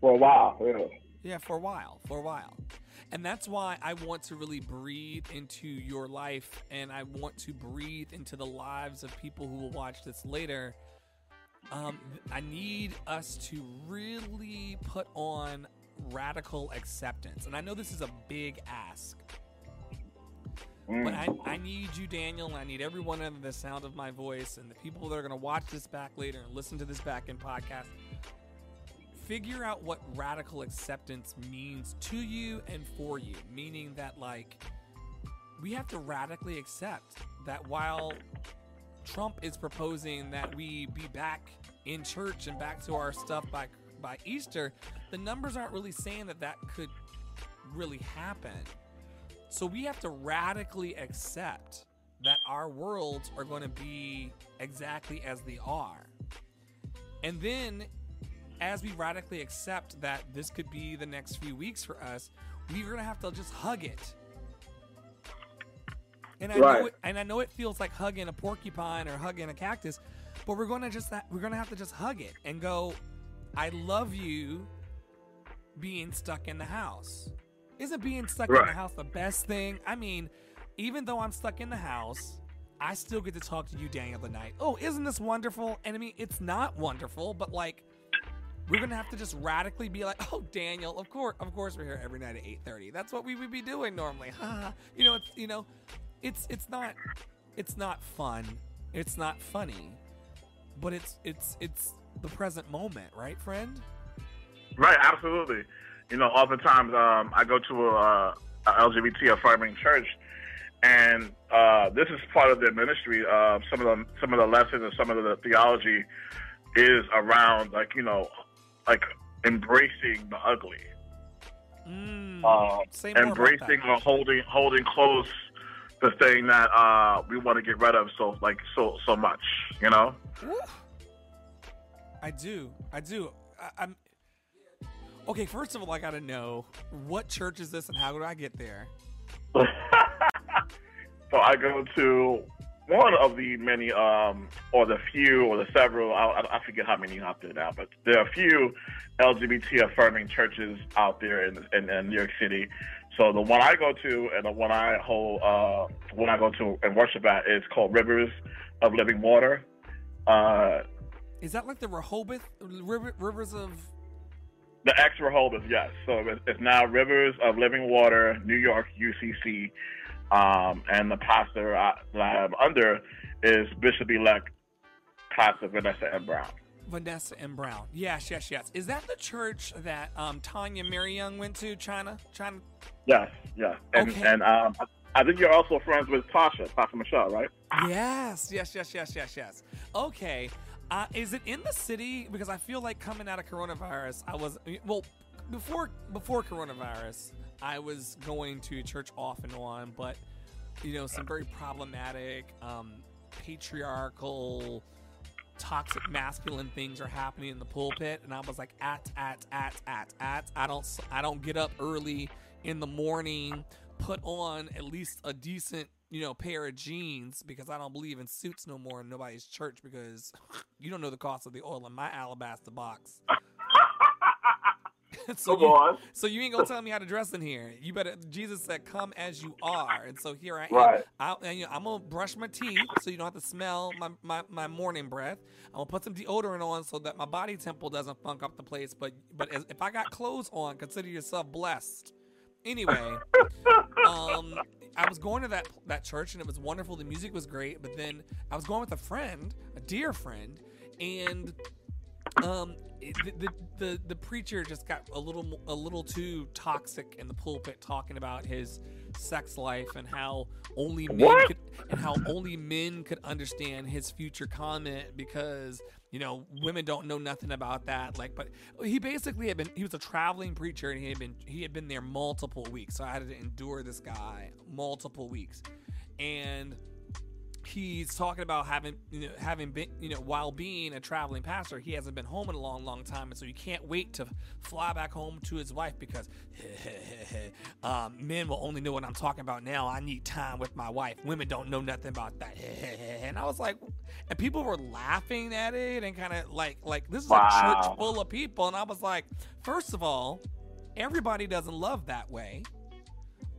For a while. Yeah. Yeah, for a while, for a while. And that's why I want to really breathe into your life and I want to breathe into the lives of people who will watch this later. Um, I need us to really put on radical acceptance. And I know this is a big ask, Mm. but I, I need you, Daniel, and I need everyone under the sound of my voice and the people that are going to watch this back later and listen to this back in podcast. Figure out what radical acceptance means to you and for you. Meaning that, like, we have to radically accept that while Trump is proposing that we be back in church and back to our stuff by by Easter, the numbers aren't really saying that that could really happen. So we have to radically accept that our worlds are going to be exactly as they are. And then as we radically accept that this could be the next few weeks for us, we're going to have to just hug it. And I know it, and I know it feels like hugging a porcupine or hugging a cactus, but we're going to just we're going to have to just hug it and go I love you being stuck in the house. Isn't being stuck in the house the best thing? I mean, even though I'm stuck in the house, I still get to talk to you, Daniel, tonight. Oh, isn't this wonderful? And I mean, it's not wonderful, but like, we're gonna have to just radically be like, oh, Daniel, of course, of course, we're here every night at eight thirty. That's what we would be doing normally. you know, it's you know, it's it's not, it's not fun. It's not funny, but it's it's it's the present moment, right, friend? Right, absolutely. You know, oftentimes um, I go to a, a LGBT affirming church, and uh, this is part of their ministry. Uh, some of the some of the lessons and some of the theology is around like you know, like embracing the ugly, Mm, uh, say more about embracing or holding holding close the thing that uh, we want to get rid of so like so so much. You know. Woo. I do. I do. I, I'm. Okay, first of all, I gotta know what church is this and how do I get there? so I go to one of the many, um, or the few, or the several. I, I- forget how many out there now, but there are a few LGBT affirming churches out there in, in, in New York City. So the one I go to and the one I hold, uh, one I go to and worship at is called Rivers of Living Water. Uh, Is that like the Rehoboth river, rivers of? The ex Rehoboth, yes. So it's, it's now Rivers of Living Water, New York UCC, um, and the pastor I, that I am under is Bishop elect Pastor Vanessa M. Brown. Vanessa M. Brown. Yes, yes, yes. Is that the church that um, Tanya Mary Young went to? China, China. Yes, yes, and Okay. and um, I think you're also friends with Tasha, Tasha Michelle, right? Yes, yes, yes, yes, yes, yes. Okay. Uh, is it in the city? Because I feel like coming out of coronavirus, I was well before before coronavirus, I was going to church off and on, but you know some very problematic, um, patriarchal, toxic masculine things are happening in the pulpit, and I was like, at at at at at. I don't I don't get up early in the morning, put on at least a decent you know pair of jeans because I don't believe in suits no more in nobody's church because you don't know the cost of the oil in my alabaster box. so Come you, on. so you ain't gonna tell me how to dress in here. You better. Jesus said, "Come as you are," and so here I am. Right. I, and, you know, I'm gonna brush my teeth so you don't have to smell my, my, my morning breath. I'm gonna put some deodorant on so that my body temple doesn't funk up the place. But but as, if I got clothes on, consider yourself blessed. Anyway, um, I was going to that that church and it was wonderful. The music was great, but then I was going with a friend, a dear friend, and um, the, the the the preacher just got a little a little too toxic in the pulpit talking about his sex life and how only men What? could and how only men could understand his future comment because you know women don't know nothing about that like but he basically had been he was a traveling preacher and he had been he had been there multiple weeks so I had to endure this guy multiple weeks and he's talking about having you know having been you know while being a traveling pastor he hasn't been home in a long long time and so he can't wait to fly back home to his wife because um, men will only know what i'm talking about now. I need time with my wife. Women don't know nothing about that. And i was like and people were laughing at it and kind of like like this is a church full of people and i was like first of all everybody doesn't love that way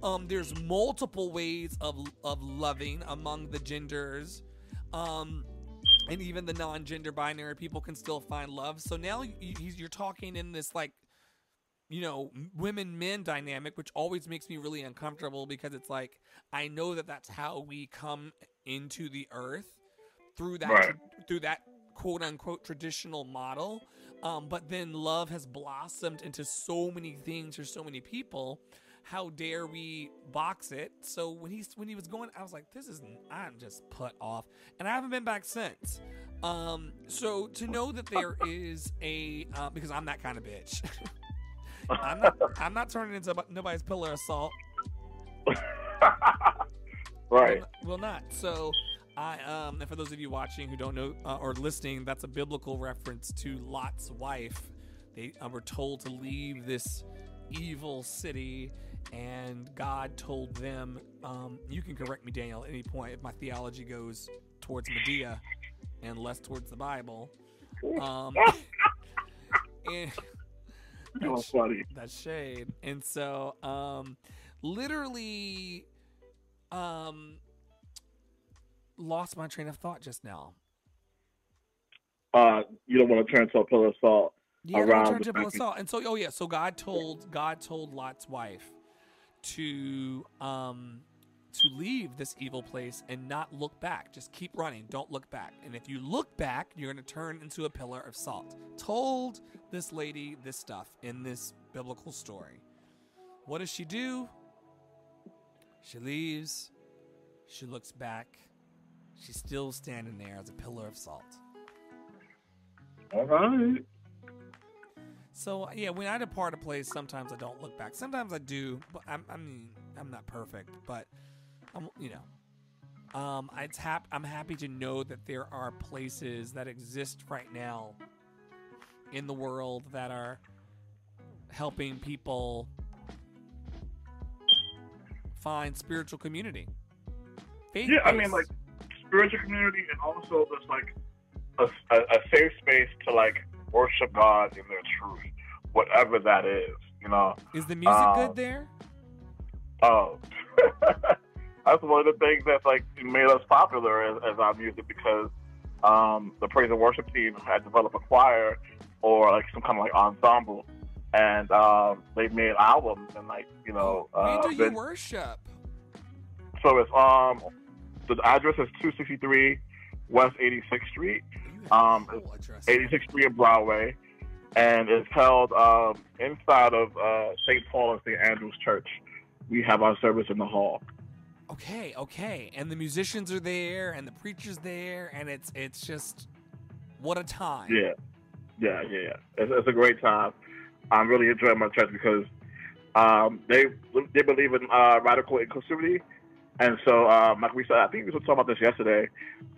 um, there's multiple ways of of loving among the genders, um, and even the non-gender binary people can still find love. So now you, you- you're talking in this like, you know, women men dynamic, which always makes me really uncomfortable because it's like I know that that's how we come into the earth through that Right. through that quote unquote traditional model. Um, but then love has blossomed into so many things for so many people. How dare we box it? So when he's when he was going, I was like, "This is I'm just put off," and I haven't been back since. Um, so to know that there is a uh, because I'm that kind of bitch. I'm not. I'm not turning into nobody's pillar of salt. right. Will, will not. So, I um, and for those of you watching who don't know uh, or listening, that's a biblical reference to Lot's wife. They uh, were told to leave this evil city, and God told them, um, "You can correct me, Daniel, at any point if my theology goes towards Madea and less towards the Bible." Um, and That was funny. that's shade. And so, um, literally, um, lost my train of thought just now. Uh, you don't want to turn to a pillar of salt. Yeah, Around turned the to Bill country. Saul. And so, oh yeah, so God told God told Lot's wife to um to leave this evil place and not look back. Just keep running. Don't look back. And if you look back, you're going to turn into a pillar of salt. Told this lady this stuff in this biblical story. What does she do? She leaves. She looks back. She's still standing there as a pillar of salt. All right. So yeah, when I depart a place, sometimes I don't look back. Sometimes I do, but I'm, I mean, I'm not perfect, but I'm, you know, um, it's hap- I'm happy to know that there are places that exist right now in the world that are helping people find spiritual community. Faith Yeah, I mean, like spiritual community, and also just like a, a, a safe space to like worship God in their truth, whatever that is. You know. is the music uh, good there? Oh, that's one of the things that's like made us popular as, as our music because um, the praise and worship team had developed a choir or like some kind of like ensemble, and um, they made albums and like you know. Where Uh, do you worship? so it's um the address is two sixty three West eighty sixth Street, um, a whole eighty sixth Street in Broadway, and it's held um, inside of uh, St. Paul and St. Andrew's Church. We have our service in the hall. Okay, okay. And the musicians are there and the preacher's there and it's it's just what a time. Yeah, yeah, yeah. yeah. It's, it's a great time. I'm really enjoying my church because um, they they believe in uh, radical inclusivity, and so um, like we said, I think we were talking about this yesterday.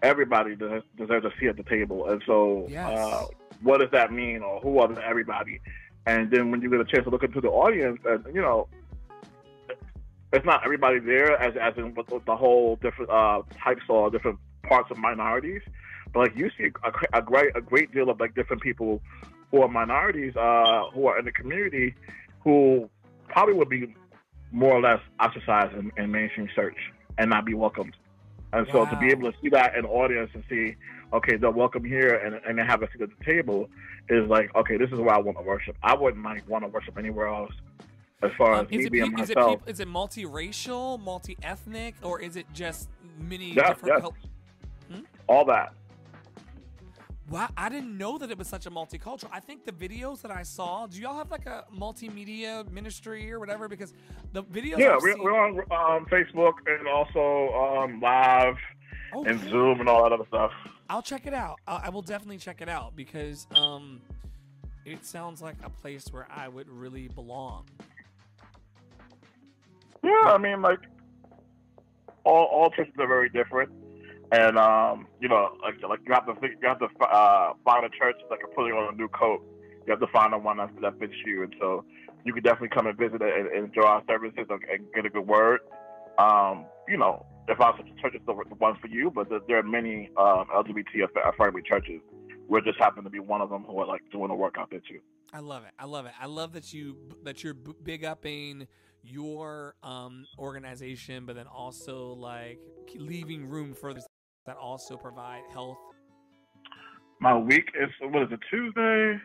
Everybody des- deserves a seat at the table, and so Yes. uh, what does that mean, or who are the everybody? And then when you get a chance to look into the audience, and you know, it's not everybody there, as as in with the whole different uh, types or different parts of minorities. But like you see a, a great a great deal of like different people who are minorities uh, who are in the community who probably would be more or less ostracized in, in mainstream church and not be welcomed. And so to be able to see that in audience and see, okay, they're welcome here and, and they have a seat at the table is like, okay, this is where I want to worship. I wouldn't like want to worship anywhere else as far Um, as me it being is it myself. peop- is it multiracial, multi-ethnic, or is it just many Yes, different? yes. cul- all that. Wow, I didn't know that it was such a multicultural. I think the videos that I saw, do y'all have like a multimedia ministry or whatever? Because the videos. Yeah, I've we're, seen- we're on um, Facebook and also um, live Oh, and cool. Zoom and all that other stuff. I'll check it out. I I will definitely check it out because um, it sounds like a place where I would really belong. Yeah, I mean, like all all churches are very different, and um, you know, like like you have to think, you have to uh, find a church that's like putting on a new coat. You have to find the one that, that fits you, and so you can definitely come and visit and, and enjoy our services and, and get a good word. Um, you know, if our church is the the one for you, but there, are many um, LGBT friendly churches. We just happen to be one of them who are like doing the work out there too. I love it. I love it. I love that you that you're big upping your um organization, but then also like leaving room for others that also provide health. My week is what is it Tuesday?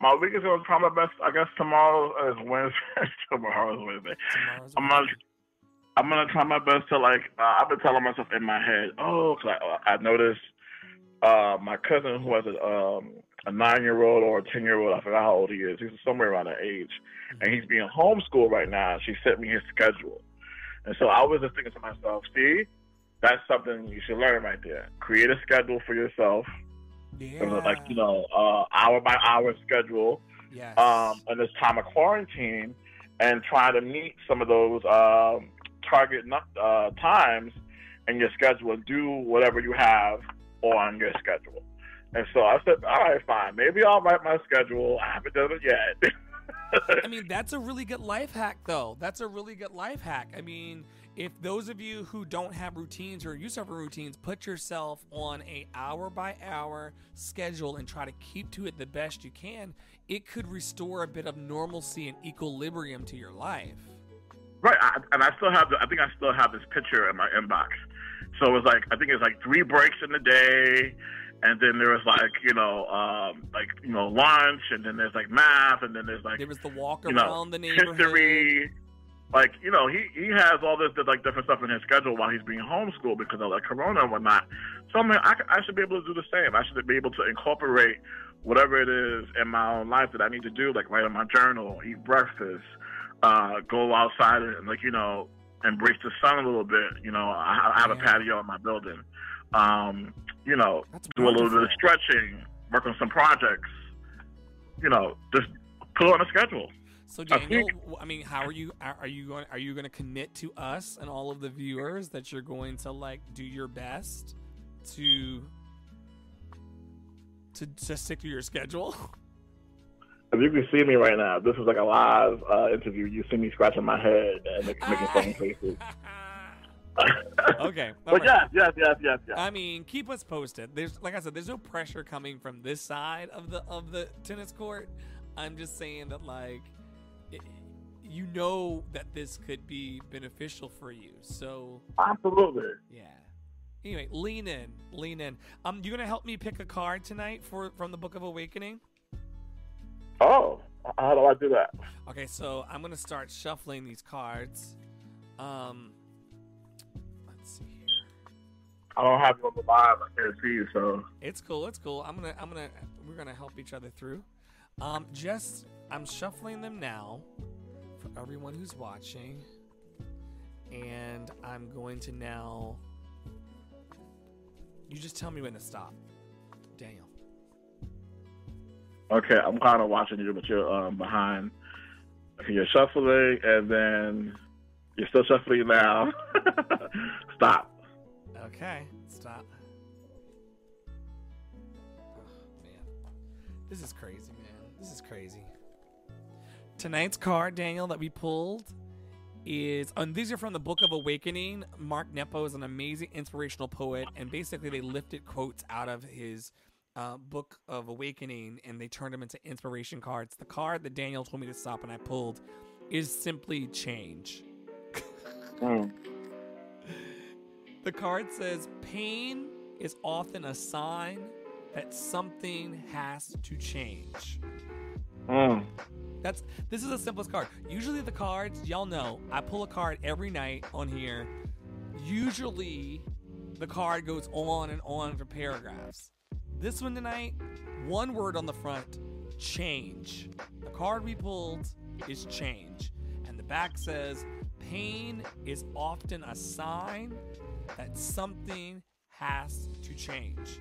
My week is gonna try my best. I guess tomorrow is Wednesday. tomorrow is Wednesday. Tomorrow's I'm gonna I'm gonna try my best to like. Uh, I've been telling myself in my head, oh, 'cause I, I noticed uh, my cousin who has a um, a nine year old or a ten year old. I forgot how old he is. He's somewhere around that age, and he's being homeschooled right now. She sent me his schedule, and so I was just thinking to myself, see, that's something you should learn right there. Create a schedule for yourself, yeah. like you know, uh, hour by hour schedule yes. um, in this time of quarantine and try to meet some of those um, target uh, times in your schedule and do whatever you have on your schedule. And so I said, all right, fine. Maybe I'll write my schedule. I haven't done it yet. I mean, that's a really good life hack, though. That's a really good life hack. I mean, if those of you who don't have routines or to have routines, put yourself on a hour by hour schedule and try to keep to it the best you can, it could restore a bit of normalcy and equilibrium to your life. right. I, and I still have, the, I think I still have this picture in my inbox. So it was like, I think it's like three breaks in the day. And then there was like, you know, um, like, you know, lunch. And then there's like math. And then there's like, There was the walk you around know, the neighborhood. history. Like you know, he he has all this like different stuff in his schedule while he's being homeschooled because of like Corona and whatnot. So I mean, I, I should be able to do the same. I should be able to incorporate whatever it is in my own life that I need to do, like write in my journal, eat breakfast, uh, go outside and like you know embrace the sun a little bit. You know, I, I have a patio in my building. Um, you know, That's do a little bit of stretching, work on some projects. You know, just put it on a schedule. So Daniel, I, mean, how are you? Are you going? Are you going to commit to us and all of the viewers that you're going to like do your best to to to stick to your schedule? If you can see me right now, this is like a live uh, interview. You see me scratching my head and making funny faces. okay, all but right. yes, yes, yes, yes, yes. I mean, keep us posted. There's, like I said, there's no pressure coming from this side of the of the tennis court. I'm just saying that, like, it, you know that this could be beneficial for you. So, Absolutely. yeah. Anyway, lean in, lean in. Um, you gonna help me pick a card tonight for from the Book of Awakening? Oh, how do I do that? Okay, so I'm gonna start shuffling these cards. Um, let's see here. I don't have you on the live. I can't see you, so It's cool. It's cool. I'm gonna. I'm gonna. We're gonna help each other through. Um, just I'm shuffling them now for everyone who's watching, and I'm going to now. You just tell me when to stop, Daniel. okay. I'm kind of watching you, but you're um, behind. You're shuffling, and then you're still shuffling now. Stop. Okay, stop. Oh, man. This is crazy, man. This is crazy. Tonight's card, Daniel, that we pulled is, and these are from the Book of Awakening. Mark Nepo is an amazing inspirational poet, and basically they lifted quotes out of his uh, Book of Awakening and they turned them into inspiration cards. The card that Daniel told me to stop and I pulled is simply change. Mm. The card says pain is often a sign that something has to change. Mm. That's this is the simplest card. Usually the cards, y'all know, I pull a card every night on here. Usually the card goes on and on for paragraphs. This one tonight, one word on the front change. The card we pulled is change. And the back says, pain is often a sign that something has to change.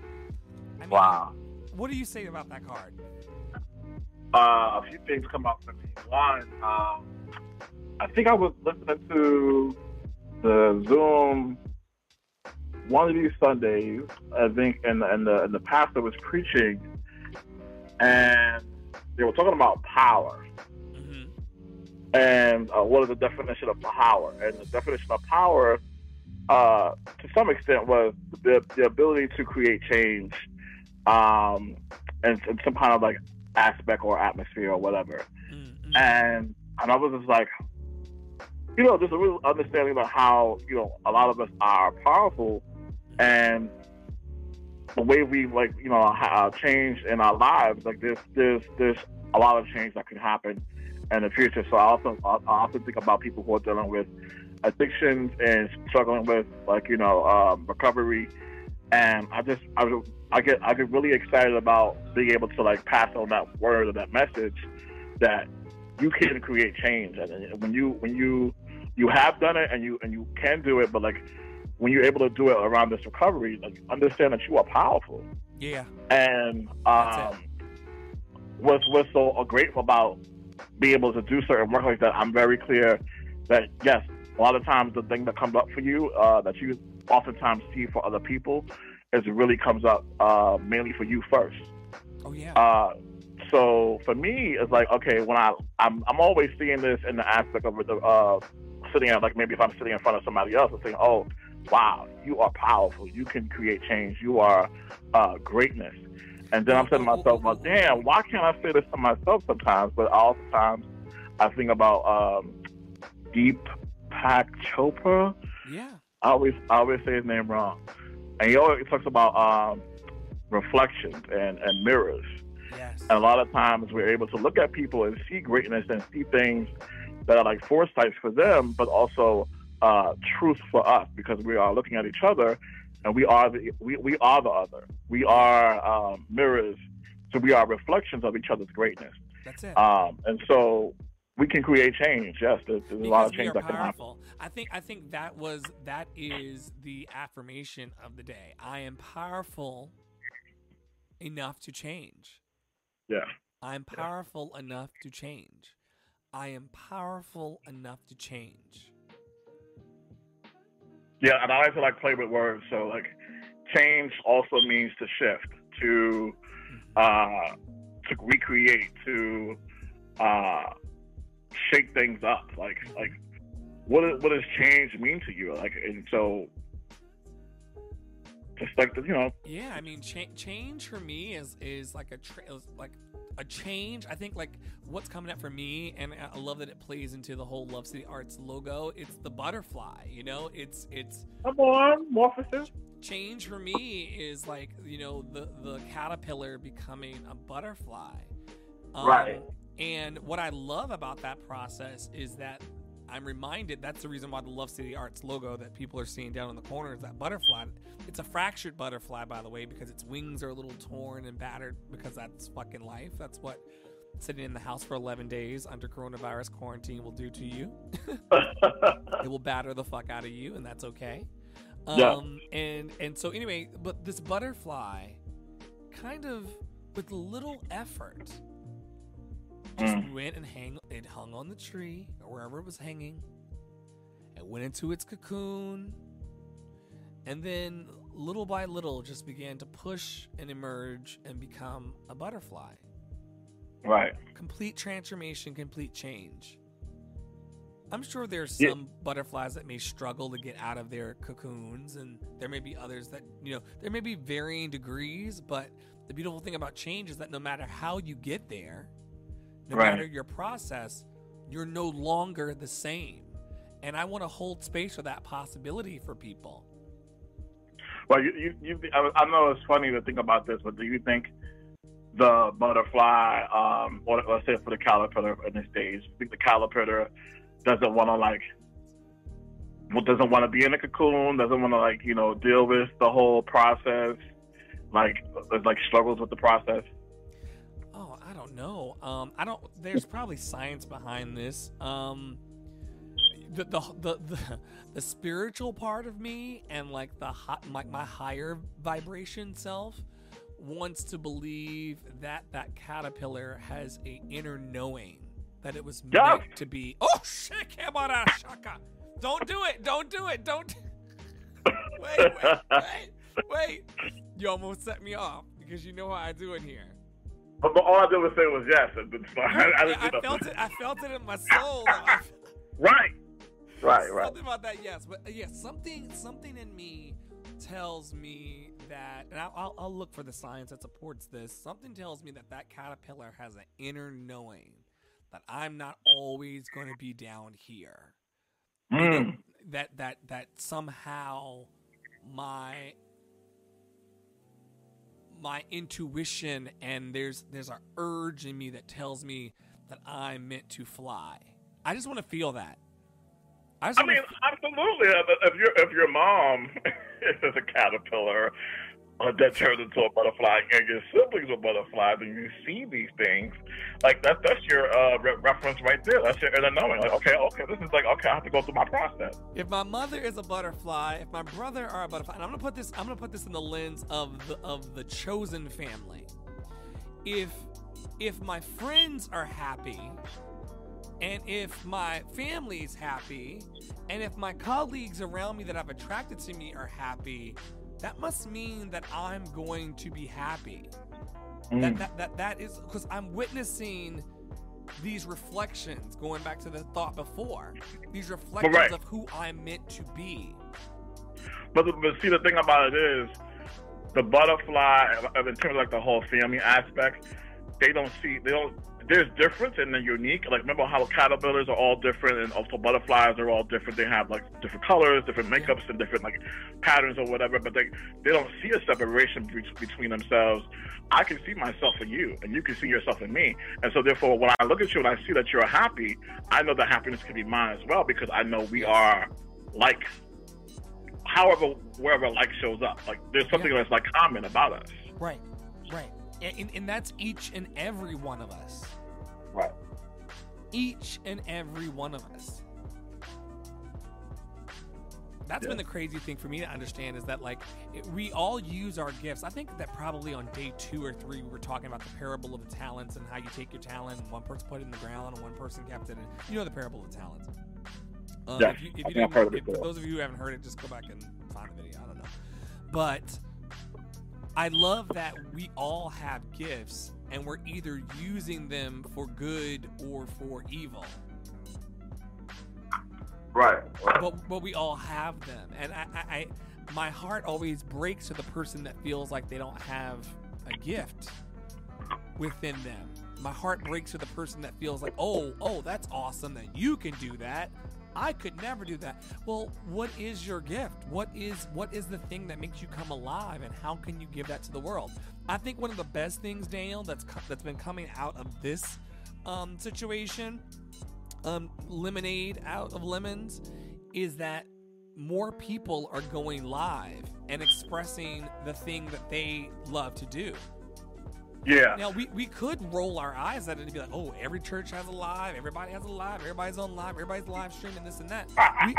I mean, Wow. What do you say about that card? Uh, a few things come up for me. One, um, I think I was listening to the Zoom one of these Sundays. I think, and and the and the pastor was preaching, and they were talking about power hmm and uh, what is the definition of power? And the definition of power, uh, to some extent, was the, the ability to create change, um, and, and some kind of like aspect or atmosphere or whatever. mm And and I was just like, you know, just a real understanding about how you know a lot of us are powerful, and the way we like you know ha- change in our lives. Like there's there's there's a lot of change that can happen in the future. So I often I often think about people who are dealing with addictions and struggling with like you know um, recovery, and I just I, I get I get really excited about being able to like pass on that word or that message that you can create change, and when you when you you have done it and you and you can do it, but like when you're able to do it around this recovery, like understand that you are powerful Yeah. and um, what's what's so grateful about being able to do certain work like that. I'm very clear that yes, a lot of times the thing that comes up for you uh, that you oftentimes see for other people is it really comes up uh, mainly for you first. Oh yeah. Uh, so for me, it's like okay, when I I'm I'm always seeing this in the aspect of the uh, sitting at like maybe if I'm sitting in front of somebody else and saying, oh, wow, you are powerful, you can create change, you are uh, greatness. And then I'm saying to myself, well, damn, why can't I say this to myself sometimes? But oftentimes I think about um, Deepak Chopra. yeah. I always I always say his name wrong, and he always talks about um, reflections and, and mirrors. Yes. And a lot of times we're able to look at people and see greatness and see things that are like foresights for them, but also uh, truth for us because we are looking at each other and we are the we, we are the other. We are um, mirrors, so we are reflections of each other's greatness. That's it. Um, and so we can create change. Yes, there's, there's a lot of change that can happen. I think I think that was that is the affirmation of the day. I am powerful enough to change. Yeah. I'm powerful enough to change. I am powerful enough to change. Yeah, and I like to like play with words. So like, change also means to shift, to uh, to recreate, to uh, shake things up. Like like, what is, what does change mean to you? Like, and so just like the, you know, Yeah, I mean, cha- change for me is is like a tra- like a change. I think like what's coming up for me, and I love that it plays into the whole Love City Arts logo. It's the butterfly, you know. It's it's come on, Morphosis. change for me is like you know the the caterpillar becoming a butterfly. Um, Right. And what I love about that process is that I'm reminded that's the reason why the Love City Arts logo that people are seeing down in the corner is that butterfly. It's a fractured butterfly, by the way, because its wings are a little torn and battered because that's fucking life. That's what sitting in the house for 11 days under coronavirus quarantine will do to you. it will batter the fuck out of you, and that's okay. Um, Yeah. and and so anyway, but this butterfly, kind of with little effort, just Mm. went and hang. It hung on the tree or wherever it was hanging. It went into its cocoon, and then little by little, just began to push and emerge and become a butterfly. right. Complete transformation, complete change. I'm sure there's Yeah. some butterflies that may struggle to get out of their cocoons, and there may be others that, you know, there may be varying degrees, but the beautiful thing about change is that no matter how you get there, no Right. matter your process, you're no longer the same. And I want to hold space for that possibility for people. Well, you, you, you I, know it's funny to think about this, but do you think the butterfly, um, or let's say for the caterpillar in this stage, you think the caterpillar doesn't want to like, doesn't want to be in a cocoon, doesn't want to like, you know, deal with the whole process, like like struggles with the process? I don't know. Um, I don't. There's probably science behind this. Um, the the the the, the spiritual part of me and like the hot, my, my higher vibration self wants to believe that that caterpillar has a inner knowing that it was meant to be. Oh shit! Come on, out, shaka! Don't do it! Don't do it! Don't. wait, wait, wait, wait! You almost set me off because you know how I do it here. But, but all I did was say was yes, it's. I, I, I felt it. I felt it in my soul. I- Right. Right, right. Something about that, yes, but uh, yes, something, something in me tells me that, and I'll, I'll, I'll look for the science that supports this. Something tells me that that caterpillar has an inner knowing that I'm not always going to be down here. Mm. That that that somehow my my intuition and there's there's a urge in me that tells me that I'm meant to fly. I just want to feel that. I just I mean, absolutely. Uh, if your if your mom is a caterpillar uh, that turns into a butterfly, and your siblings are butterflies, and you see these things, like that that's your uh, re- reference right there. That's your inner knowing. Like, okay, okay, this is like okay, I have to go through my process. If my mother is a butterfly, if my brother are a butterfly, and I'm gonna put this, I'm gonna put this in the lens of the of the chosen family. If if my friends are happy, and if my family's happy, and if my colleagues around me that I've attracted to me are happy, that must mean that I'm going to be happy. Mm. That that that, that is because I'm witnessing these reflections going back to the thought before these reflections right. of who i'm meant to be But, but see, the thing about it is, the butterfly, uh, in terms of like the whole family aspect, they don't see, they don't, there's difference and they're unique. Like, remember how caterpillars are all different and also butterflies are all different. They have like different colors, different makeups, and different like patterns or whatever, but they, they don't see a separation be- between themselves. I can see myself in you, and you can see yourself in me. And so, therefore, when I look at you and I see that you're happy, I know that happiness can be mine as well because I know we are like however wherever like shows up like there's something that's like common about us right right and, and that's each and every one of us right each and every one of us That's Yeah. been the crazy thing for me to understand is that like it, we all use our gifts. I think that probably on day two or three we were talking about the parable of the talents and how you take your talent and one person put it in the ground and one person kept it. In. You know the parable of the talents. Um, Yes, if you, if you I've heard of didn't- it if- those of you who haven't heard it, just go back and find the video. I don't know, but I love that we all have gifts and we're either using them for good or for evil. Right. But but we all have them. And I, I, I my heart always breaks to the person that feels like they don't have a gift within them. My heart breaks to the person that feels like oh oh that's awesome that you can do that i could never do that. Well what is your gift? What is what is the thing that makes you come alive and how can you give that to the world? I think one of the best things daniel that's that's been coming out of this um, situation um, lemonade out of lemons is that more people are going live and expressing the thing that they love to do. Yeah Now we, we could roll our eyes at it and be like, oh, every church has a live, everybody has a live, everybody's on live, everybody's live streaming this and that. We,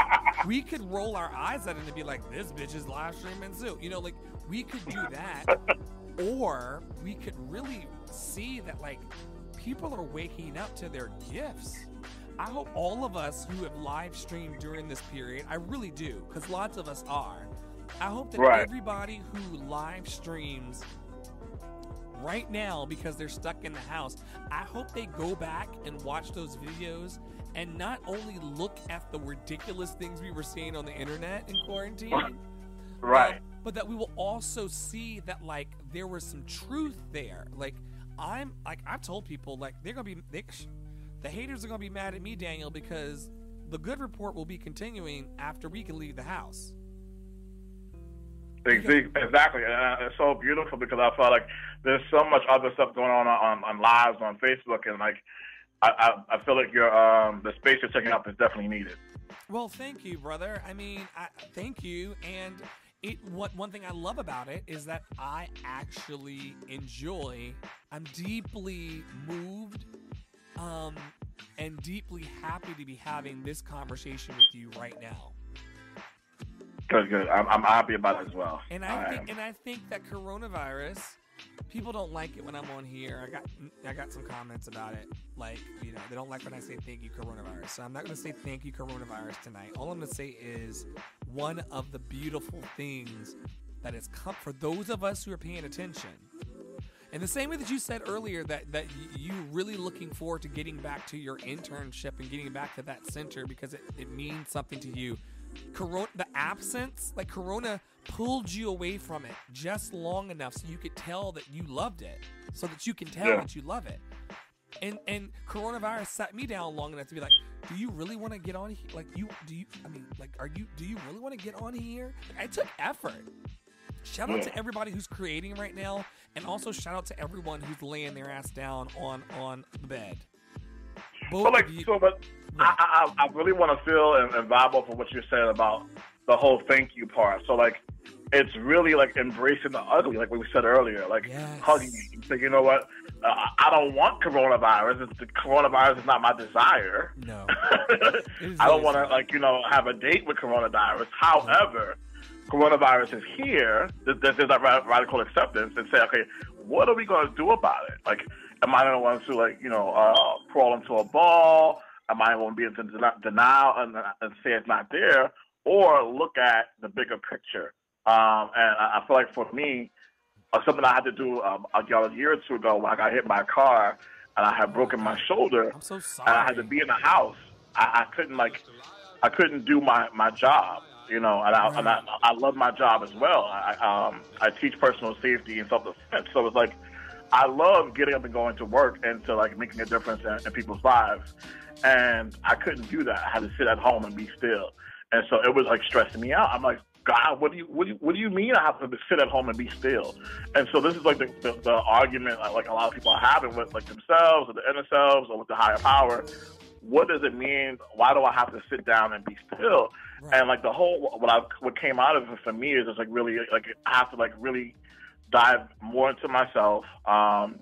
we could roll our eyes at it and be like, this bitch is live streaming too. You know, like we could do that. or we could really see that like people are waking up to their gifts. I hope all of us who have live streamed during this period, I really do, because lots of us are. I hope that Right. everybody who live streams right now because they're stuck in the house, I hope they go back and watch those videos and not only look at the ridiculous things we were seeing on the internet in quarantine, right um, but that we will also see that like there was some truth there. Like I'm like I've told people like they're gonna be they, the haters are gonna be mad at me, Daniel, because the good report will be continuing after we can leave the house. Exactly, and uh, it's so beautiful because I felt like there's so much other stuff going on on, on lives on Facebook, and like I, I, I feel like your um the space you're taking up is definitely needed. Well, thank you, brother. I mean, I, thank you. And it what one thing I love about it is that I actually enjoy. I'm deeply moved, um, and deeply happy to be having this conversation with you right now. Good, good. I'm, I'm happy about it as well. And I, I think, am. and I think that coronavirus people don't like it when I'm on here. I got I got some comments about it. Like, you know, they don't like when I say thank you coronavirus. So I'm not going to say thank you coronavirus tonight. All I'm going to say is one of the beautiful things that has come for those of us who are paying attention. And the same way that you said earlier that that you really looking forward to getting back to your internship and getting back to that center because it, it means something to you corona the absence like corona pulled you away from it just long enough so you could tell that you loved it so that you can tell yeah. that you love it and and coronavirus sat me down long enough to be like do you really want to get on here like you do you i mean like are you do you really want to get on here like, i took effort shout out yeah. to everybody who's creating right now and also shout out to everyone who's laying their ass down on on the bed Both but like so but I, I, I really want to feel and, and vibe off of what you're saying about the whole thank you part. So like, it's really like embracing the ugly, like we said earlier, like yes. hugging you. So you know what? Uh, I don't want coronavirus. It's, the coronavirus is not my desire. No, I don't want to like you know have a date with coronavirus. However, coronavirus is here. There's, there's that radical acceptance and say, okay, what are we going to do about it? Like, am I going to want to like you know uh, crawl into a ball? I might want to be in denial and, and say it's not there, or look at the bigger picture. Um, and I, I feel like for me, uh, something I had to do um, a, a year or two ago when I got hit by a car and I had broken my shoulder. I'm so sorry. And I had to be in the house. I, I couldn't like, I couldn't do my, my job, you know, and I, right. and I, I love my job as well. I, um, I teach personal safety and self defense. So it's like, I love getting up and going to work and to like making a difference in, in people's lives and I couldn't do that. I had to sit at home and be still, and so it was like stressing me out. I'm like, God, what do you what do you, what do you mean I have to sit at home and be still? And so this is like the, the, the argument like a lot of people are having with like themselves or the inner selves or with the higher power. What does it mean? Why do I have to sit down and be still? Right. And like the whole what I what came out of it for me is just like really like I have to like really dive more into myself, um,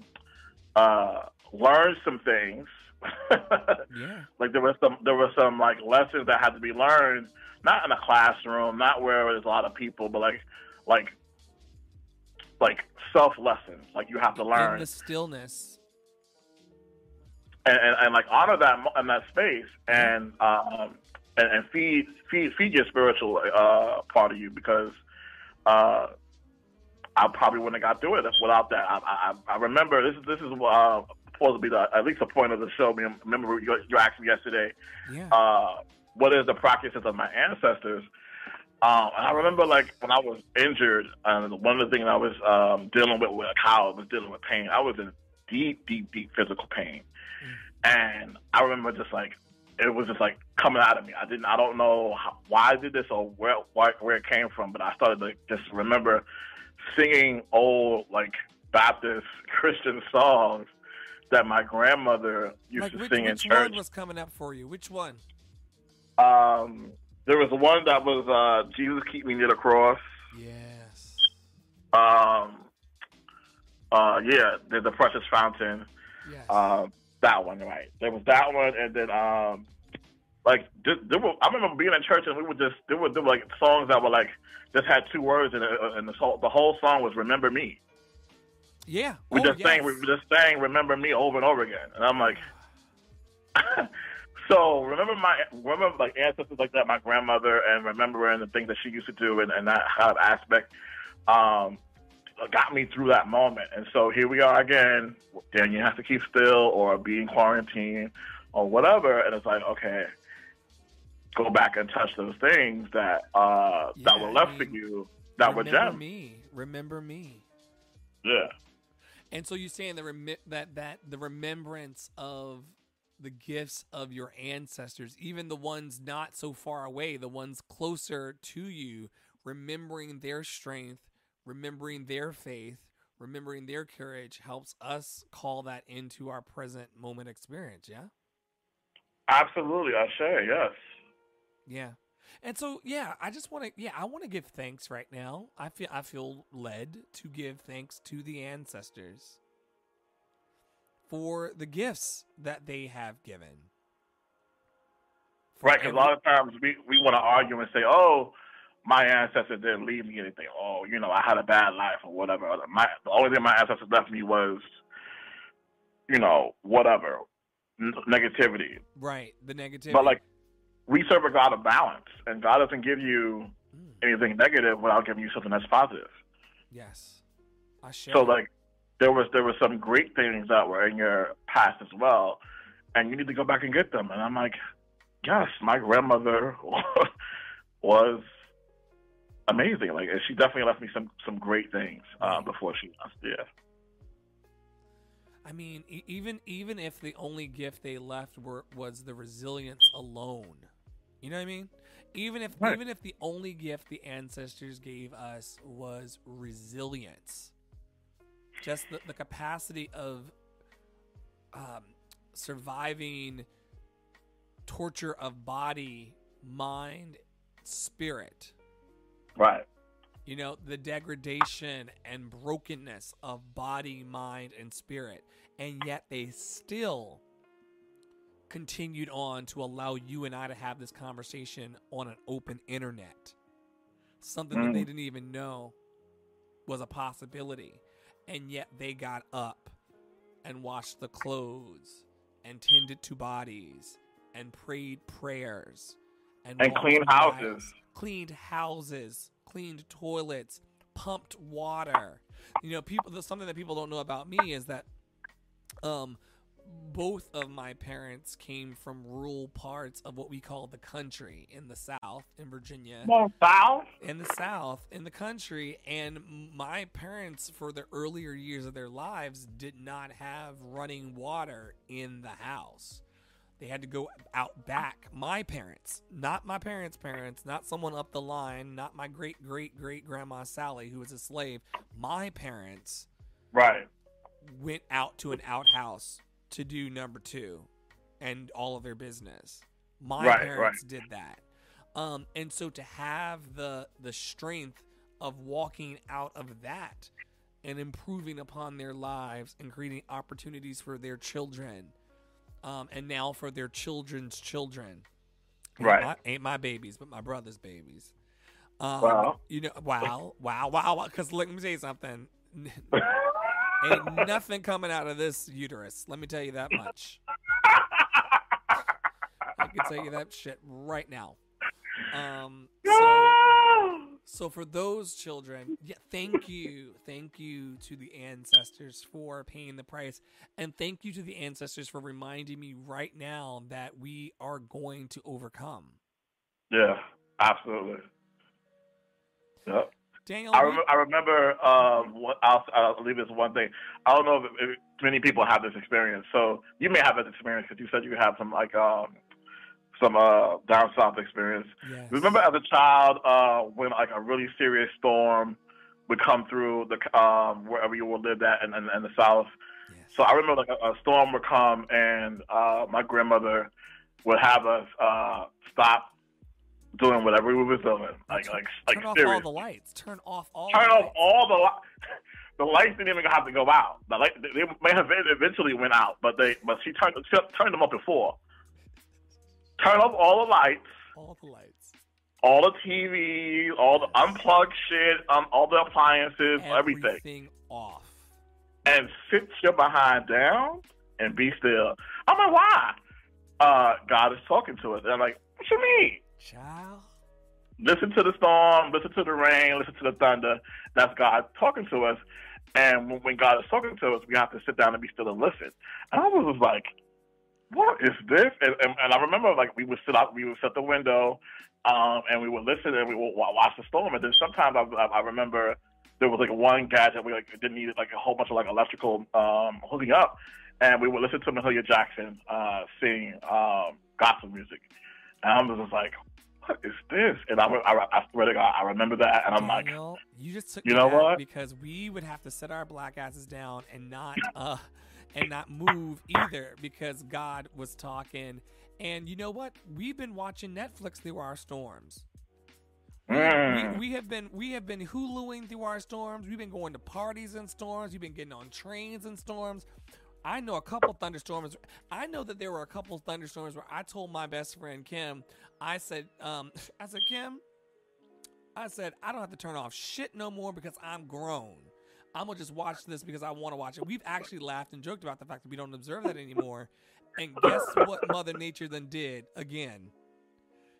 uh, learn some things yeah. Like there was some there were some like lessons that had to be learned, not in a classroom, not where there's a lot of people, but like like like self lessons. Like you have to learn in the stillness. And, and, and like honor that in that space and um and, and feed feed feed your spiritual uh part of you because uh I probably wouldn't have got through it without that. I, I, I remember this is this is uh, supposed to be the, at least the point of the show. Remember, you, you asked me yesterday, yeah. uh, what is the practices of my ancestors? Um, and I remember, like, when I was injured, and one of the things I was um, dealing with, with how I was dealing with pain, I was in deep, deep, deep physical pain. Mm. And I remember just like, it was just like coming out of me. I didn't, I don't know how, why I did this or where, where, where it came from, but I started to just remember singing old, like, Baptist Christian songs that my grandmother used like to which, sing which in church. Which one was coming up for you? Which one? Um, there was one that was uh, "Jesus Keep Me Near the Cross." Yes. Um. Uh, yeah, the, the Precious Fountain. Yes. Uh, that one, right? There was that one, and then um, like there, were, I remember being in church and we would just there were, there were like songs that were like just had two words and, and the whole the whole song was "Remember Me." Yeah. We oh, just yes. saying we just saying remember me over and over again. And I'm like So remember my remember like ancestors like that, my grandmother and remembering the things that she used to do and, and that kind of aspect um got me through that moment. And so here we are again. Then you have to keep still or be in quarantine or whatever. And it's like, okay, go back and touch those things that uh yeah, that were left I mean, for you that were gems. Remember me. Remember me. Yeah. And so you're saying the remi- that that the remembrance of the gifts of your ancestors, even the ones not so far away, the ones closer to you, remembering their strength, remembering their faith, remembering their courage helps us call that into our present moment experience, yeah? Absolutely, I share, yes. Yeah. And so, yeah, I just want to, yeah, I want to give thanks right now. I feel, I feel led to give thanks to the ancestors for the gifts that they have given. For Right, because a lot of times we, we want to argue and say, oh, my ancestor didn't leave me anything. Oh, you know, I had a bad life or whatever. My The only thing my ancestors left me was, you know, whatever, n- negativity. right, the negativity. But, like, we serve a God of balance, and God doesn't give you Mm, anything negative without giving you something that's positive. yes, I share. So, like, there was there was some great things that were in your past as well, and you need to go back and get them. And I'm like, yes, my grandmother was amazing. Like, she definitely left me some some great things uh, before she left. Yeah, I mean, even even if the only gift they left were was the resilience alone, you know what I mean? Even if Right. even if the only gift the ancestors gave us was resilience, just the, the capacity of um, surviving torture of body, mind, spirit right, you know the degradation and brokenness of body mind and spirit and yet they still continued on to allow you and i to have this conversation on an open internet something that they Mm. didn't even know was a possibility and yet they got up and washed the clothes and tended to bodies and prayed prayers and, And cleaned houses. cleaned houses cleaned toilets pumped water you know people something that people don't know about me is that um both of my parents came from rural parts of what we call the country in the south in virginia. More foul. in the south in the country. And my parents for the earlier years of their lives did not have running water in the house. They had to go out back. My parents not my parents parents not someone up the line not my great great great grandma sally who was a slave. My parents Right, went out to an outhouse to do number two and all of their business. My Right, parents did that. Um, and so to have the the strength of walking out of that and improving upon their lives and creating opportunities for their children, um, and now for their children's children. Ain't Right. my, ain't my babies, but my brother's babies. Um, Wow. You know, wow, wow, wow. Because let me tell you something. Ain't nothing coming out of this uterus. Let me tell you that much. I can tell you that shit right now. Um, so, so for those children, yeah, thank you, thank you to the ancestors for paying the price, and thank you to the ancestors for reminding me right now that we are going to overcome. yeah, absolutely. Yep. Daniel, I, rem- I remember. Um, what, I'll, I'll leave this one thing. I don't know if, if many people have this experience. So you may have this experience because you said you have some like um, some uh, down south experience. yes. Remember as a child uh, when like a really serious storm would come through the um, wherever you would live at in, in, in the south. Yes. So I remember like a, a storm would come and uh, my grandmother would have us uh, stop doing whatever we was doing, like like like turn off serious all the lights. Turn off all. turn the off lights. all the li- the lights didn't even have to go out. The light they may have eventually went out, but they but she turned she turned them up before. Turn off all the lights, all the lights. all the TV, all the unplugged shit, um, all the appliances, everything, Everything off. and sit your behind down and be still. I'm like, why? Uh, God is talking to us. And I'm like, what you mean? Child. listen to the storm, listen to the rain, listen to the thunder. That's God talking to us. And when, God is talking to us, we have to sit down and be still and listen. And I was just like, what is this? And, and, and I remember like we would sit out, we would sit the window, um, and we would listen and we would wa- watch the storm. And then sometimes I, I, I remember there was like one gadget we like didn't need like a whole bunch of like electrical um, hooking up, and we would listen to Mahalia Jackson uh, sing um, gospel music. And I was just like, what is this? And I, I, I swear to God, I remember that, and I'm like, you just took you know what? Because we would have to set our black asses down and not uh and not move either because God was talking. And you know what? We've been watching Netflix through our storms. Mm. We, we have been we have been huluing through our storms. We've been going to parties in storms. We've been getting on trains in storms. I know a couple thunderstorms. I know that there were a couple thunderstorms where I told my best friend Kim, I said, um, I said, Kim, I said, I don't have to turn off shit no more because I'm grown. I'm gonna just watch this because I want to watch it. We've actually laughed and joked about the fact that we don't observe that anymore. And guess what Mother Nature then did again?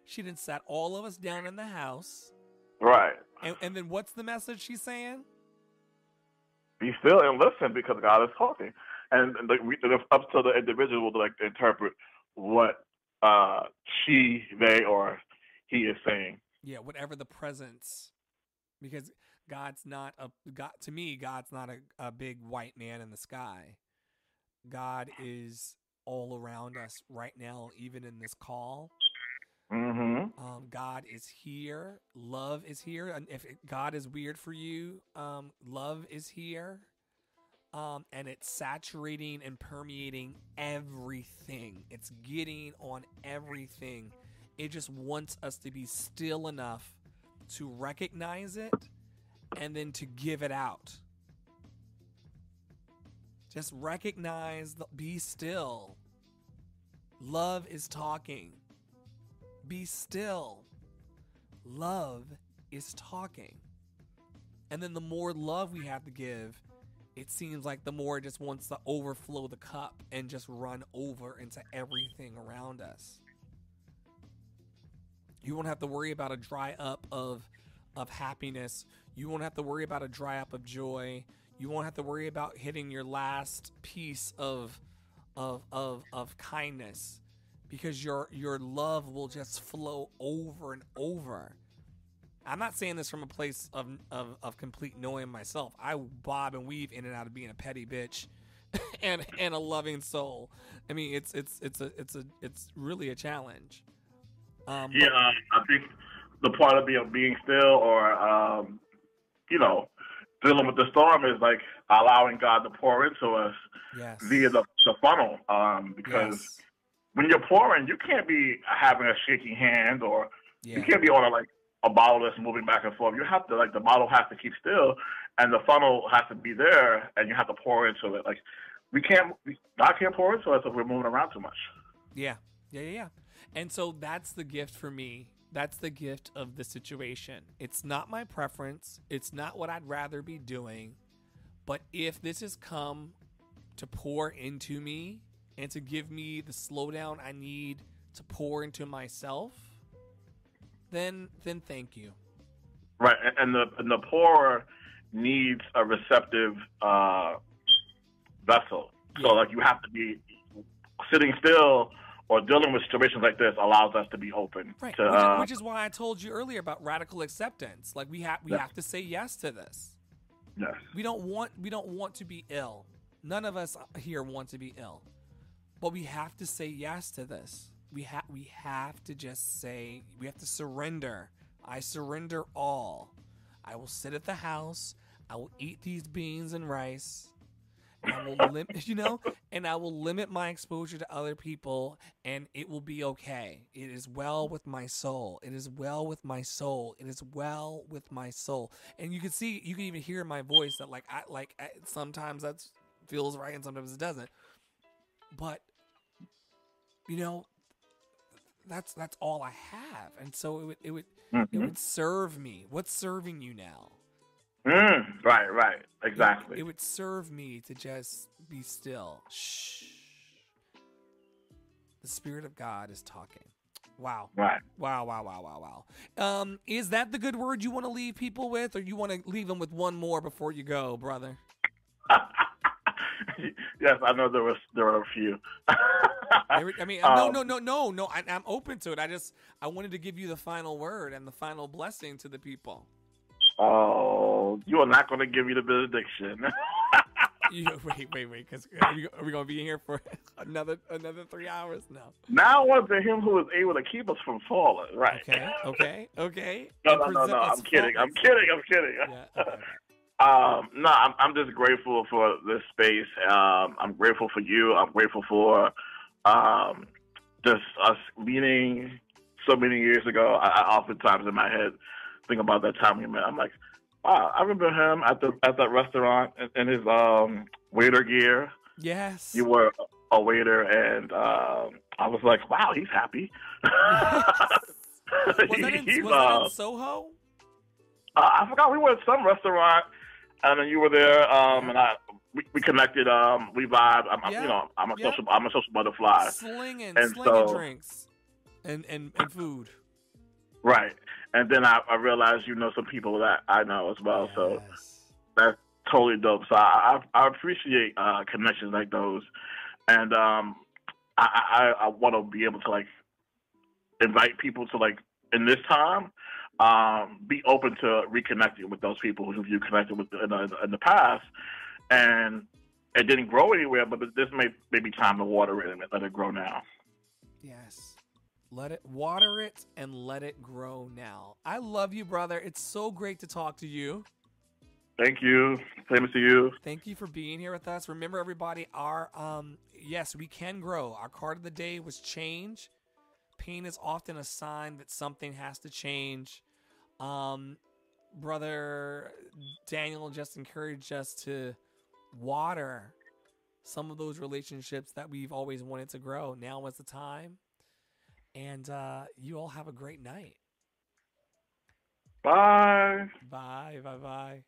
She then sat all of us down in the house. Right. And, and then what's the message she's saying? Be still and listen because God is talking, and, and like, we, it's up to the individual to like interpret what uh, she, they, or he is saying. Yeah, whatever the presence, because God's not a God to me. God's not a, a big white man in the sky. God is all around us right now, even in this call. Mm-hmm. Um, God is here. Love is here. And if it- God is weird for you, um, love is here. Um, and it's saturating and permeating everything. It's getting on everything. It just wants us to be still enough to recognize it and then to give it out. Just recognize, the, be still. Love is talking. Be still. Love is talking. And then the more love we have to give, it seems like the more it just wants to overflow the cup and just run over into everything around us. You won't have to worry about a dry up of of happiness. You won't have to worry about a dry up of joy. You won't have to worry about hitting your last piece of of of of kindness because your your love will just flow over and over. I'm not saying this from a place of of, of complete knowing myself. I bob and weave in and out of being a petty bitch and and a loving soul. I mean, it's it's it's a it's a it's really a challenge. Um, Yeah, um, I think the part of being being still or um, you know dealing with the storm is like allowing God to pour into us yes. via the, the funnel. Um, because yes. when you're pouring, you can't be having a shaky hand or Yeah. you can't be on a like a bottle that's moving back and forth. You have to like the bottle has to keep still, and the funnel has to be there, and you have to pour into it. Like we can't, God can't pour into us if we're moving around too much. Yeah. Yeah, yeah, yeah. And so that's the gift for me. That's the gift of the situation. It's not my preference. It's not what I'd rather be doing. But if this has come to pour into me and to give me the slowdown I need to pour into myself, then then thank you. Right, and- the and the pourer needs a receptive uh, vessel. So like you have to be sitting still or dealing with situations like this allows us to be open Right. to which, uh, which is why I told you earlier about radical acceptance. Like we have we Yeah. have to say yes to this. yes. we don't want we don't want to be ill. None of us here want to be ill. But we have to say yes to this. We have we have to just say we have to surrender. I surrender all. I will sit at the house. I will eat these beans and rice. And I will limit, you know, and I will limit my exposure to other people, and it will be okay. It is well with my soul. It is well with my soul. It is well with my soul. And you can see, you can even hear my voice that, like, I like I, sometimes that feels right, and sometimes it doesn't. But you know, that's that's all I have, and so it would it would it Mhm. would serve me. What's serving you now? Mm, right, right, exactly. It would serve me to just be still. Shh. The Spirit of God is talking. Wow. right. Wow, wow, wow, wow, wow. Um, is that the good word you want to leave people with, or you want to leave them with one more before you go, brother? yes, I know there was there were a few. I mean, no, Um, no, no, no, no. I, I'm open to it. I just I wanted to give you the final word and the final blessing to the people. Oh, you are not going to give me the benediction. You, wait, wait, wait, because are we, we gonna be here for another another three hours? No. now unto him who is able to keep us from falling. Right. Okay, okay, okay. No, no, no, no. I'm kidding. I'm kidding. I'm kidding. Yeah. Okay, okay. Um, no, I'm, I'm just grateful for this space. Um, I'm grateful for you. I'm grateful for um, just us meeting so many years ago. I, I oftentimes in my head think about that time we met. I'm like, wow, I remember him at the at that restaurant in, in his um, waiter gear. Yes. You were a waiter, and um, I was like, wow, he's happy. was that in, was that uh, in Soho? Uh, I forgot we were at some restaurant, and then you were there, um, and I we, we connected. Um, we vibed. I'm, I'm- Yeah. you know, I'm a Yeah. social I'm a social butterfly, Slinging, and slinging so- drinks and, and, and food. right? And then I, I realized you know some people that I know as well, so that's totally dope. So I I, I appreciate uh, connections like those, and um, I I, I want to be able to like invite people to like in this time. Um, be open to reconnecting with those people who you connected with in the, in the past, and it didn't grow anywhere. But this may maybe time to water it and let it grow now. Yes. Let it water it and let it grow now. I love you, brother. It's so great to talk to you. Thank you. Same to you. Thank you for being here with us. Remember, everybody, our um, yes, we can grow. Our card of the day was change. Pain is often a sign that something has to change. Um, brother Daniel just encouraged us to water some of those relationships that we've always wanted to grow. Now is the time. And uh, you all have a great night. Bye. Bye. Bye. Bye.